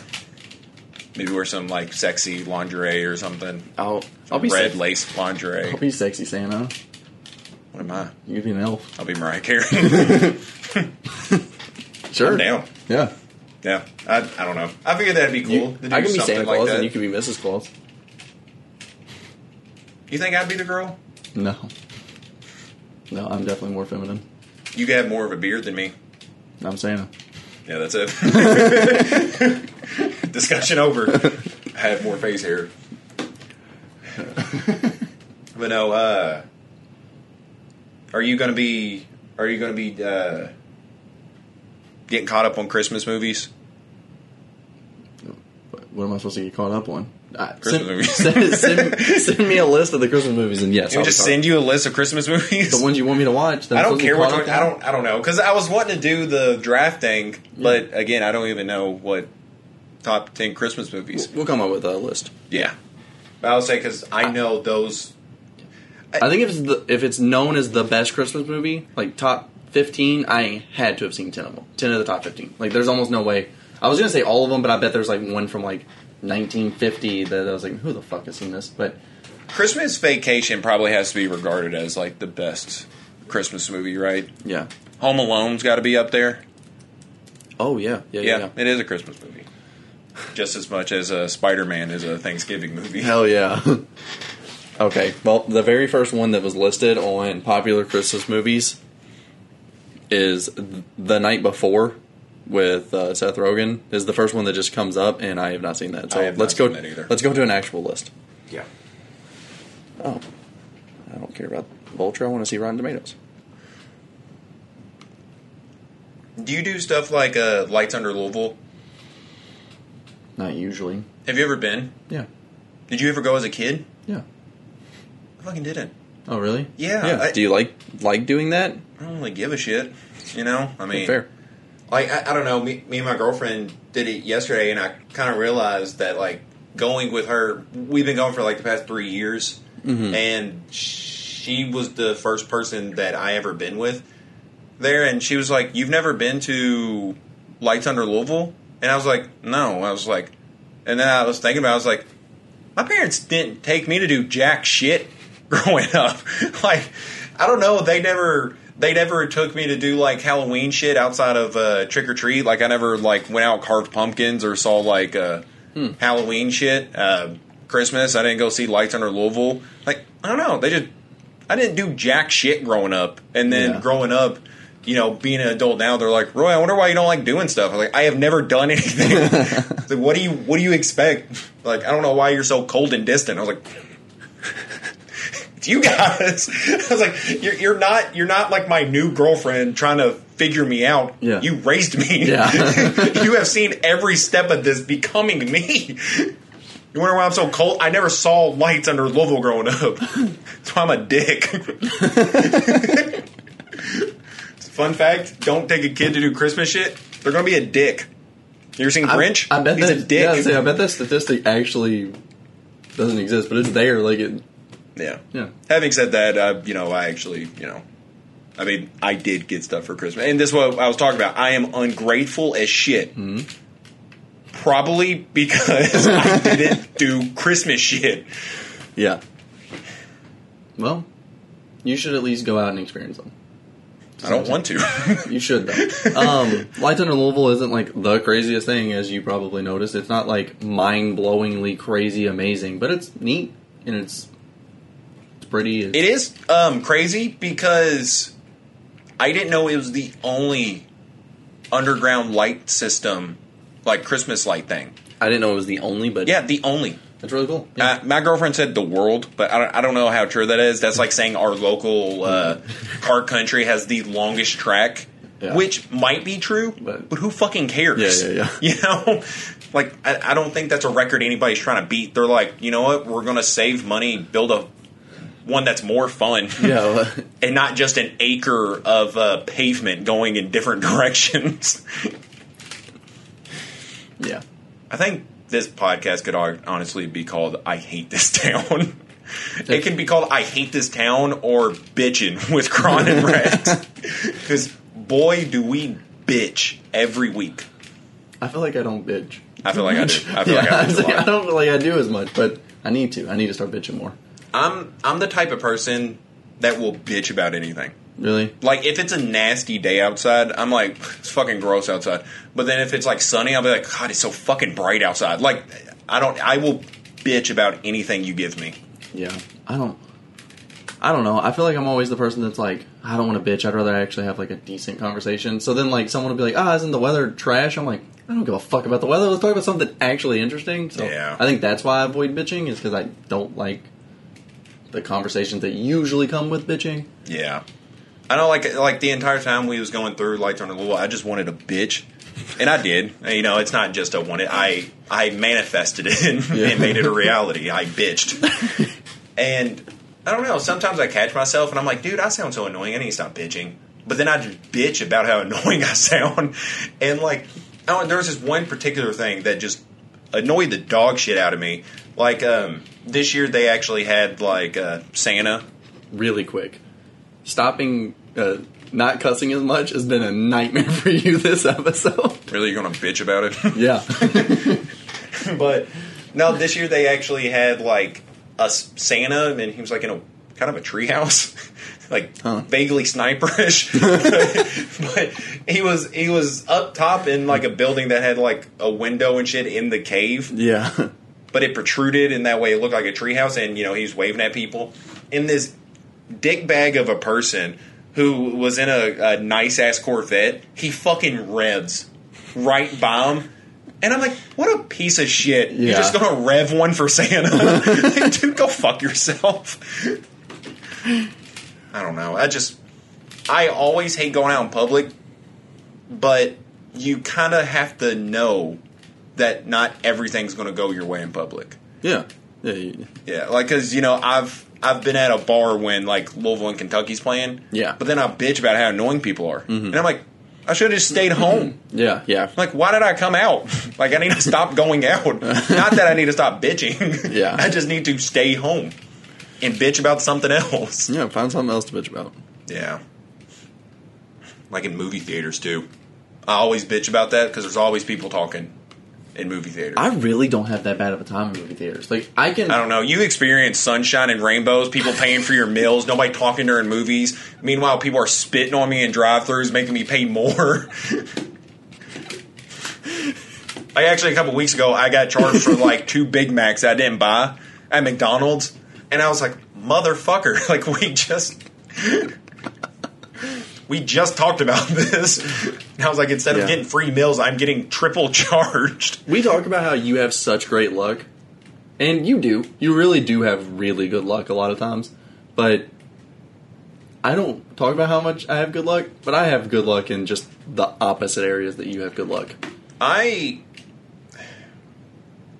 Maybe wear some like sexy lingerie or something. I'll I'll be red sex- lace lingerie. I'll be sexy Santa. What am I? You could be an elf. I'll be Mariah Carey. Sure. I'm down. Yeah. Yeah, I, I don't know. I figured that'd be cool. You- to do I can be Santa like Claus that. and you can be Mrs. Claus. You think I'd be the girl? No. No, I'm definitely more feminine. You have more of a beard than me. I'm Santa. Yeah, that's it. Discussion over. I have more face hair. but no, uh, are you gonna be? Are you gonna be uh, getting caught up on Christmas movies? What what am I supposed to get caught up on? Uh, Christmas send, movies. send, send, send me a list of the Christmas movies, and yes, Can we I'll just caught- send you a list of Christmas movies? the ones you want me to watch. I don't care be which one. I don't. I don't know because I was wanting to do the draft thing, but again, I don't even know what top ten Christmas movies. We'll come up with a list. Yeah, but I would say because I know those. I think if it's the, if it's known as the best Christmas movie, like top fifteen, I had to have seen ten of them. Ten of the top fifteen. Like, there's almost no way. I was gonna say all of them, but I bet there's like one from like 1950 that I was like, who the fuck has seen this? But Christmas Vacation probably has to be regarded as like the best Christmas movie, right? yeah. Home Alone's got to be up there. Oh yeah, yeah, yeah. Yeah, yeah. it is a Christmas movie, just as much as uh, Spider Man is a Thanksgiving movie. Hell yeah. okay, well, the very first one that was listed on popular Christmas movies is The Night Before with uh, Seth Rogen. Is the first one that just comes up, and I have not seen that. So I have let's not go. seen that either. Let's go to an actual list. Yeah, Oh, I don't care about Vulture. I want to see Rotten Tomatoes. do you do stuff like uh, Lights Under Louisville? Not usually. Have you ever been? Yeah, Did you ever go as a kid? yeah. I fucking didn't. Oh, really? Yeah, Yeah. I- Do you like like doing that? I don't really give a shit. You know, I mean, Fair. like I, I don't know me, me and my girlfriend did it yesterday and i kind of realized that like going with her we've been going for like the past three years mm-hmm. and she was the first person that i ever been with there and she was like you've never been to lights under louisville and i was like no i was like and then i was thinking about it, i was like my parents didn't take me to do jack shit growing up. like, I don't know. They never they never took me to do like Halloween shit outside of uh, trick or treat. Like, I never like went out carved pumpkins or saw like uh, Halloween shit. Uh, Christmas, I didn't go see Lights Under Louisville. Like, I don't know. They just I didn't do jack shit growing up, and then Yeah. growing up. You know, being an adult now, they're like, Roy, I wonder why you don't like doing stuff. I'm like, I have never done anything. Like, what do you what do you expect? Like, I don't know why you're so cold and distant. I was like, you guys. I was like, you're, you're not you're not like my new girlfriend trying to figure me out. Yeah. You raised me. Yeah. you have seen every step of this becoming me. You wonder why I'm so cold? I never saw lights under Louisville growing up. That's why I'm a dick. Fun fact: Don't take a kid to do Christmas shit. They're gonna be a dick. You ever seen Grinch? I, I bet He's that, a dick. Yeah, I, say, I bet that statistic actually doesn't exist, but it's there. Like it. Yeah. Yeah. Having said that, uh, you know, I actually, you know, I mean, I did get stuff for Christmas, and this is what I was talking about. I am ungrateful as shit. Mm-hmm. Probably because I didn't do Christmas shit. Yeah. Well, you should at least go out and experience them. I don't want to. You should though. um, Lights Under Louisville isn't like the craziest thing, as you probably noticed. It's not like mind-blowingly crazy, amazing, but it's neat and it's pretty. It's, it is um, crazy because I didn't know it was the only underground light system, like Christmas light thing. I didn't know it was the only, but Yeah, the only. that's really cool. Yeah. Uh, my girlfriend said the world, but I don't, I don't know how true that is. That's like saying our local uh, car country has the longest track, Yeah. which might be true, But- but, who fucking cares? Yeah, yeah, yeah. You know, like I, I don't think that's a record anybody's trying to beat. They're like, you know what? We're going to save money, build a one that's more fun. Yeah. and not just an acre of uh, pavement going in different directions. yeah. I think this podcast could honestly be called "I Hate This Town." it can be called "I Hate This Town" or "Bitchin' with Cron and Rex," because boy, do we bitch every week. I feel like I don't bitch. I feel like I do. I feel yeah, like I I, bitch was a like, I don't feel like I do as much, but I need to. I need to start bitching more. I'm I'm the type of person that will bitch about anything. Really? Like if it's a nasty day outside, I'm like, it's fucking gross outside. But then if it's like sunny, I'll be like, God, it's so fucking bright outside. Like I don't, I will bitch about anything you give me. Yeah. I don't. I don't know. I feel like I'm always the person that's like, I don't want to bitch. I'd rather actually have like a decent conversation. So then, like, someone will be like, Ah, isn't the weather trash? I'm like, I don't give a fuck about the weather. Let's talk about something actually interesting. So Yeah. I think that's why I avoid bitching is because I don't like the conversations that usually come with bitching. Yeah, I know. Like like the entire time we was going through Lights on the Louisville, I just wanted a bitch, and I did. You know, it's not just a wanted. I I manifested it and, Yeah. and made it a reality. I bitched, and I don't know. Sometimes I catch myself and I'm like, dude, I sound so annoying. I need to stop bitching. But then I just bitch about how annoying I sound, and like, oh, there was this one particular thing that just annoyed the dog shit out of me. Like um, this year, they actually had like uh, Santa Really quick. Stopping, uh, not cussing as much has been a nightmare for you this episode. Really, you're gonna bitch about it? Yeah. but no, this year they actually had like a Santa, and he was like in a kind of a treehouse, like Huh. vaguely sniperish. but he was he was up top in like a building that had like a window and shit in the cave, yeah. But it protruded in that way. It looked like a treehouse, and you know he's waving at people. In this dick bag of a person who was in a, a nice ass Corvette, he fucking revs right by him. And I'm like, what a piece of shit. You're just gonna rev one for Santa. like, dude, go fuck yourself. I don't know. I just I always hate going out in public, but you kinda have to know that not everything's gonna go your way in public. Yeah. Yeah. you- Yeah, like because you know I've I've been at a bar when like Louisville and Kentucky's playing. Yeah. but then I bitch about how annoying people are, mm-hmm. and I'm like, I should have just stayed mm-hmm. home. Yeah. Yeah. Like, why did I come out? Like, I need to stop going out. Not that I need to stop bitching. Yeah. I just need to stay home and bitch about something else. Yeah. Find something else to bitch about. Yeah, like in movie theaters too. I always bitch about that because there's always people talking in movie theaters. I really don't have that bad of a time in movie theaters. Like I can. I don't know. You experience sunshine and rainbows, people paying for your meals, nobody talking during movies. Meanwhile, people are spitting on me in drive-throughs, making me pay more. I actually a couple weeks ago, I got charged for like two Big Macs I didn't buy at McDonald's, and I was like, "Motherfucker!" Like we just. We just talked about this. And I was like, instead Yeah. of getting free meals, I'm getting triple charged. We talk about how you have such great luck, and you do. You really do have really good luck a lot of times, but I don't talk about how much I have good luck. But I have good luck in just the opposite areas that you have good luck. I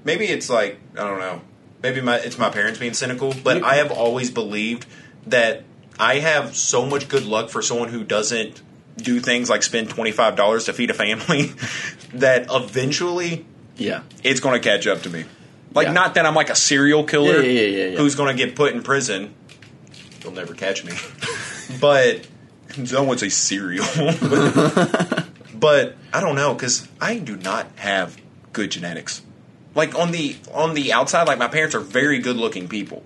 maybe it's like I don't know. Maybe my it's my parents being cynical, but I have always believed that I have so much good luck for someone who doesn't do things like spend twenty five dollars to feed a family that eventually Yeah, it's going to catch up to me. Like Yeah. not that I'm like a serial killer Yeah, yeah, who's going to get put in prison. They'll never catch me. but no one's a serial. but I don't know because I do not have good genetics. Like on the on the outside, like my parents are very good looking people,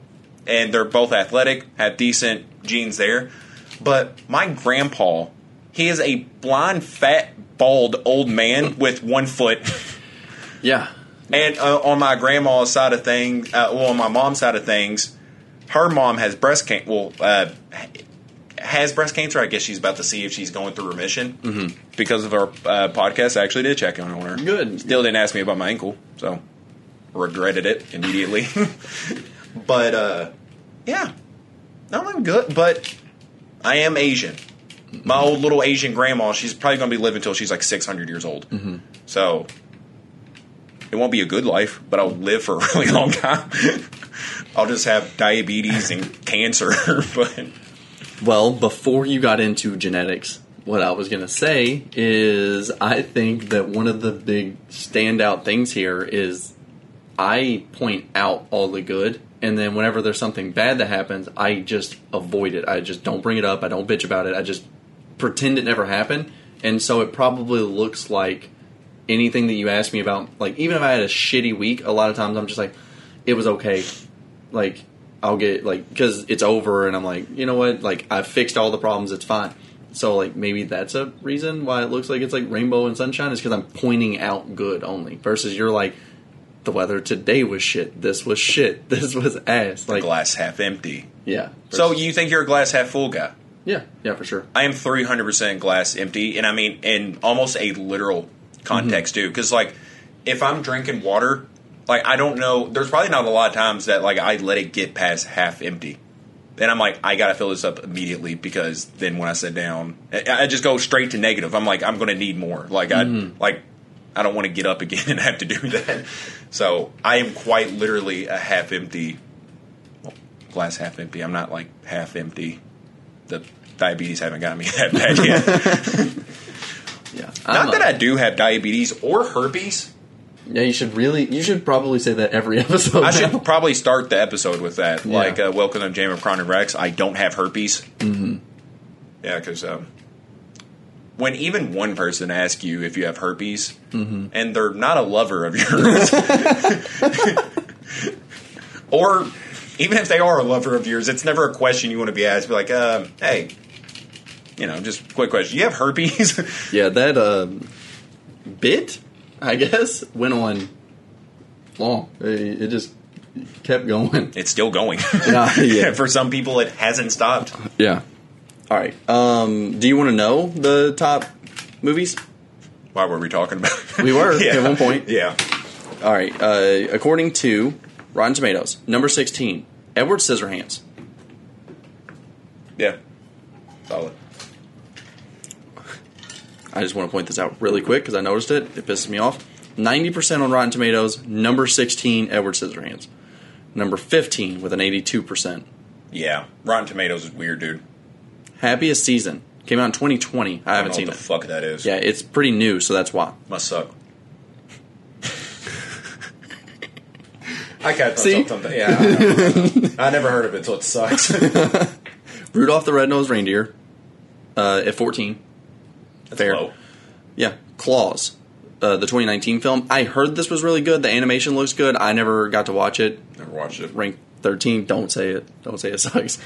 and they're both athletic, have decent genes there. But my grandpa, he is a blind, fat, bald old man with one foot. yeah, And uh, on my grandma's side of things, uh, well, on my mom's side of things, her mom has breast cancer. Well, uh, has breast cancer. I guess she's about to see if she's going through remission mm-hmm. because of our uh, podcast. I actually did check in on her. Good. Still didn't ask me about my ankle, so regretted it immediately. but uh, yeah, no, I'm good. But I am Asian. My old little Asian grandma, she's probably going to be living until she's like 600 years old. Mm-hmm. So it won't be a good life, but I'll live for a really long time. I'll just have diabetes and cancer. but Well, before you got into genetics, what I was going to say is I think that one of the big standout things here is I point out all the good, and then whenever there's something bad that happens, I just avoid it. I just don't bring it up. I don't bitch about it. I just pretend it never happened. And so it probably looks like anything that you ask me about, like even if I had a shitty week, a lot of times I'm just like, it was okay. Like I'll get like because it's over, and I'm like, you know what? Like I fixed all the problems. It's fine. So like maybe that's a reason why it looks like it's like rainbow and sunshine is because I'm pointing out good only versus you're like the weather today was shit. This was shit. This was ass. Like glass half empty. yeah. So you think you're a glass half full guy? yeah yeah for sure. I am 300% glass empty, and I mean in almost a literal context mm-hmm. too. Because like, if I'm drinking water, like I don't know, there's probably not a lot of times that like I let it get past half empty. And I'm like, I gotta fill this up immediately because then when I sit down, I, I just go straight to negative. I'm like, I'm gonna need more. Like I mm-hmm. like, I don't want to get up again and have to do that. So I am quite literally a half empty, well, glass half empty. I'm not like half empty. The diabetes haven't got me that bad yet. Yeah. Not that I do have diabetes or herpes. Yeah, you should really. You should probably say that every episode. I now. should probably start the episode with that. Yeah. Like, uh, welcome to Jam of Crown and Rex. I don't have herpes. Mm-hmm. Yeah, because um, when even one person asks you if you have herpes, Mm-hmm. and they're not a lover of yours, or even if they are a lover of yours, it's never a question you want to be asked. Be like, um, hey, you know, just quick question: You have herpes? Yeah, that um, bit, I guess, went on long. It, it just kept going. it's still going. Yeah, yeah. For some people, it hasn't stopped. Yeah. All right. Um, do you want to know the top movies? Why were we talking about? it? We were, at one point. Yeah. All right. Uh, according to Rotten Tomatoes, number sixteen, Edward Scissorhands. Yeah. Solid. I just want to point this out really quick because I noticed it. It pisses me off. Ninety percent on Rotten Tomatoes. Number sixteen, Edward Scissorhands. Number fifteen with an eighty-two percent. Yeah. Rotten Tomatoes is weird, dude. Happiest Season came out in 2020. I I haven't don't know seen what it. the fuck that is. Yeah, it's pretty new, so that's why. Must suck. I catch See? myself something. Yeah. I, I never heard of it, so it sucks. Rudolph the Red-Nosed Reindeer uh, at 14. That's Fair. low. Yeah, Klaus, uh, the 2019 film. I heard this was really good. The animation looks good. I never got to watch it. Never watched it. Ranked 13. Don't say it. Don't say it sucks.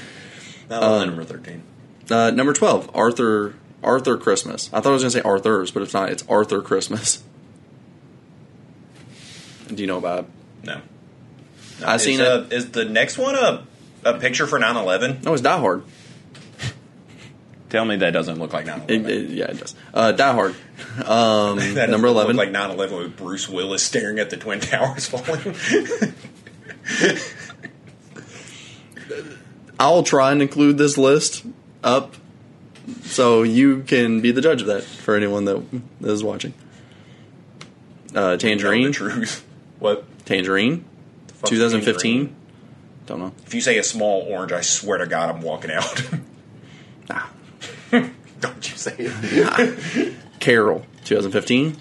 Not Um, number 13. Uh, number 12, Arthur Arthur Christmas. I thought I was going to say Arthur's, but it's not. It's Arthur Christmas. Do you know about it? No. I Is, seen uh, Is the next one a, a picture for 9 11? No, it's Die Hard. Tell me that doesn't look like 9 It, it- yeah, it does. Uh, Die Hard. Um, That number doesn't look 11. like 9 11 with Bruce Willis staring at the Twin Towers falling. I'll try and include this list up so you can be the judge of that for anyone that is watching. Uh, Tell the Tangerine. truth. What? Tangerine. 2015. Tangerine? Don't know. If you say a small orange, I swear to God, I'm walking out. Ah. Don't you say it. Carol. 2015.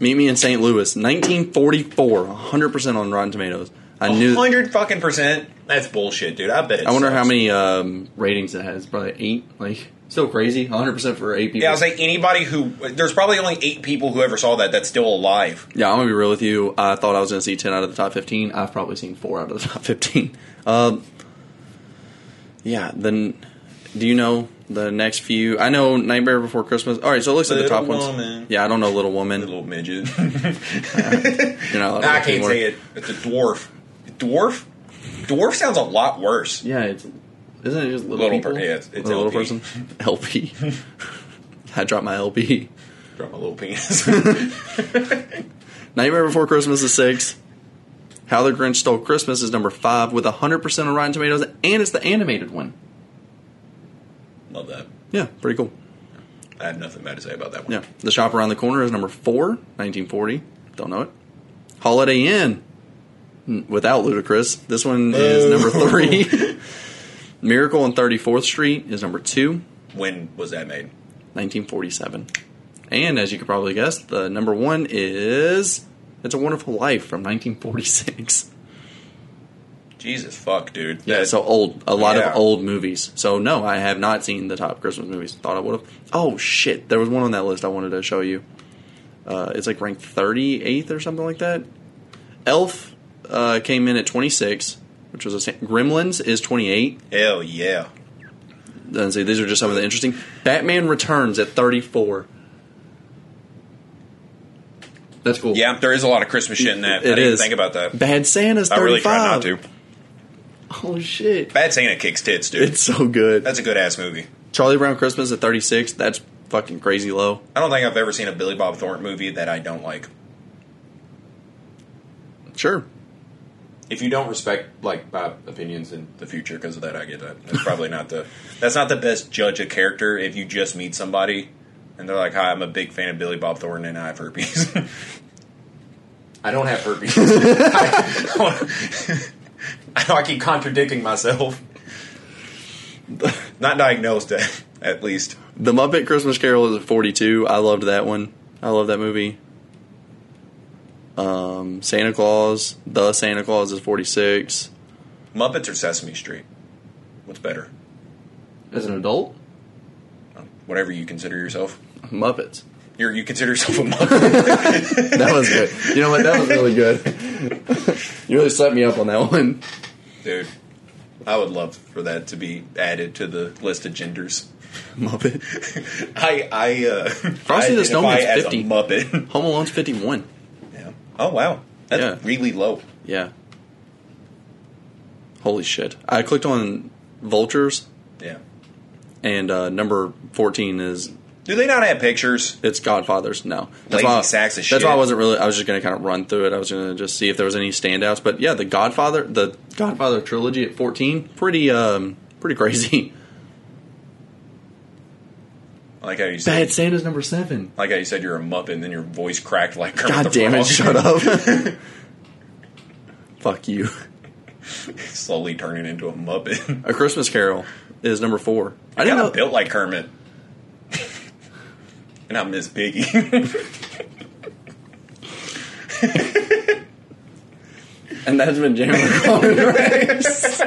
Meet Me in St. Louis. 1944. 100% on Rotten Tomatoes. I knew. hundred fucking percent. That's bullshit, dude. I bet it. I wonder how many um, ratings it has. Probably eight. Like, still crazy. 100% for eight people. Yeah, I was like anybody who. There's probably only eight people who ever saw that that's still alive. Yeah, I'm gonna be real with you. I thought I was gonna see ten out of the top fifteen. I've probably seen four out of the top fifteen. Um, yeah. Then, do you know the next few? I know Nightmare Before Christmas. All right, so it looks like the Little top ones. Yeah, I don't know Little Woman. Little midget. Not allowed to I can't anymore. say it. It's a dwarf. Dwarf. Dwarf sounds a lot worse. Yeah, it's isn't it just little, Little people? per- yeah, it's- it's a little LP. person. LP. I dropped my LP. Drop my little penis. Nightmare Before Christmas is six. How the Grinch Stole Christmas is number five with 100% on Rotten Tomatoes, and it's the animated one. Love that. Yeah, pretty cool. I had nothing bad to say about that one. Yeah. The Shop Around the Corner is number four, 1940. Don't know it. Holiday Inn. Without Ludacris. This one is number three. Miracle on 34th Street is number two, When was that made? 1947. And as you could probably guess, the number one is It's a Wonderful Life from 1946. Jesus fuck, dude. Yeah, That- so old. A lot Yeah. of old movies. So no, I have not seen the top Christmas movies. Thought I would have. Oh shit, there was one on that list I wanted to show you. Uh, it's like ranked 38th or something like that. Elf uh, came in at 26, which was a Gremlins is 28. hell yeah. Then see, these are just some of the interesting. Batman Returns at 34. That's cool. Yeah, there is a lot of Christmas shit in that. I It didn't is. think about that. Bad Santa's 35. I really not to. Oh shit, Bad Santa kicks tits, dude. it's so good. That's a good ass movie. Charlie Brown Christmas at 36. That's fucking crazy low. I don't think I've ever seen a Billy Bob Thornton movie that I don't like. Sure. If you don't respect like my opinions in the future because of that, I get that. That's probably not the that's not the best judge of character. If you just meet somebody and they're like, "Hi, I'm a big fan of Billy Bob Thornton and I have herpes." I don't have herpes. I, I know I keep contradicting myself. Not diagnosed, at, at least. The Muppet Christmas Carol is at 42. I loved that one. I love that movie. Um, Santa Claus, The Santa Claus is 46. Muppets or Sesame Street? What's better? As an adult, Whatever you consider yourself. Muppets. You're, you consider yourself a Muppet. That was good. You know what? That was really good. you really set me up on that one. Dude, I would love for that to be added to the list of genders. Muppet. I I uh, Frosty I the Snowman's identify as 50. a Muppet. Home Alone's 51. yeah. Oh wow, that's Yeah. really low. Yeah. Holy shit. I clicked on Vultures, Yeah. and uh, number 14 is Do they not have pictures? It's Godfathers. No, Lazy why, sacks of That's shit. why I wasn't really. I was just going to kind of run through it. I was going to just see if there was any standouts. But yeah, the Godfather, the Godfather trilogy at fourteen, pretty, um, pretty crazy. Like how you said. Bad Santa's number seven. Like how you said you're a Muppet, and then your voice cracked like Kermit God the damn it! Frog. Shut up. Fuck you. Slowly turning into a Muppet. A Christmas Carol is number four. I didn't kind know. of built like Kermit. and I miss Piggy. And that's been Race.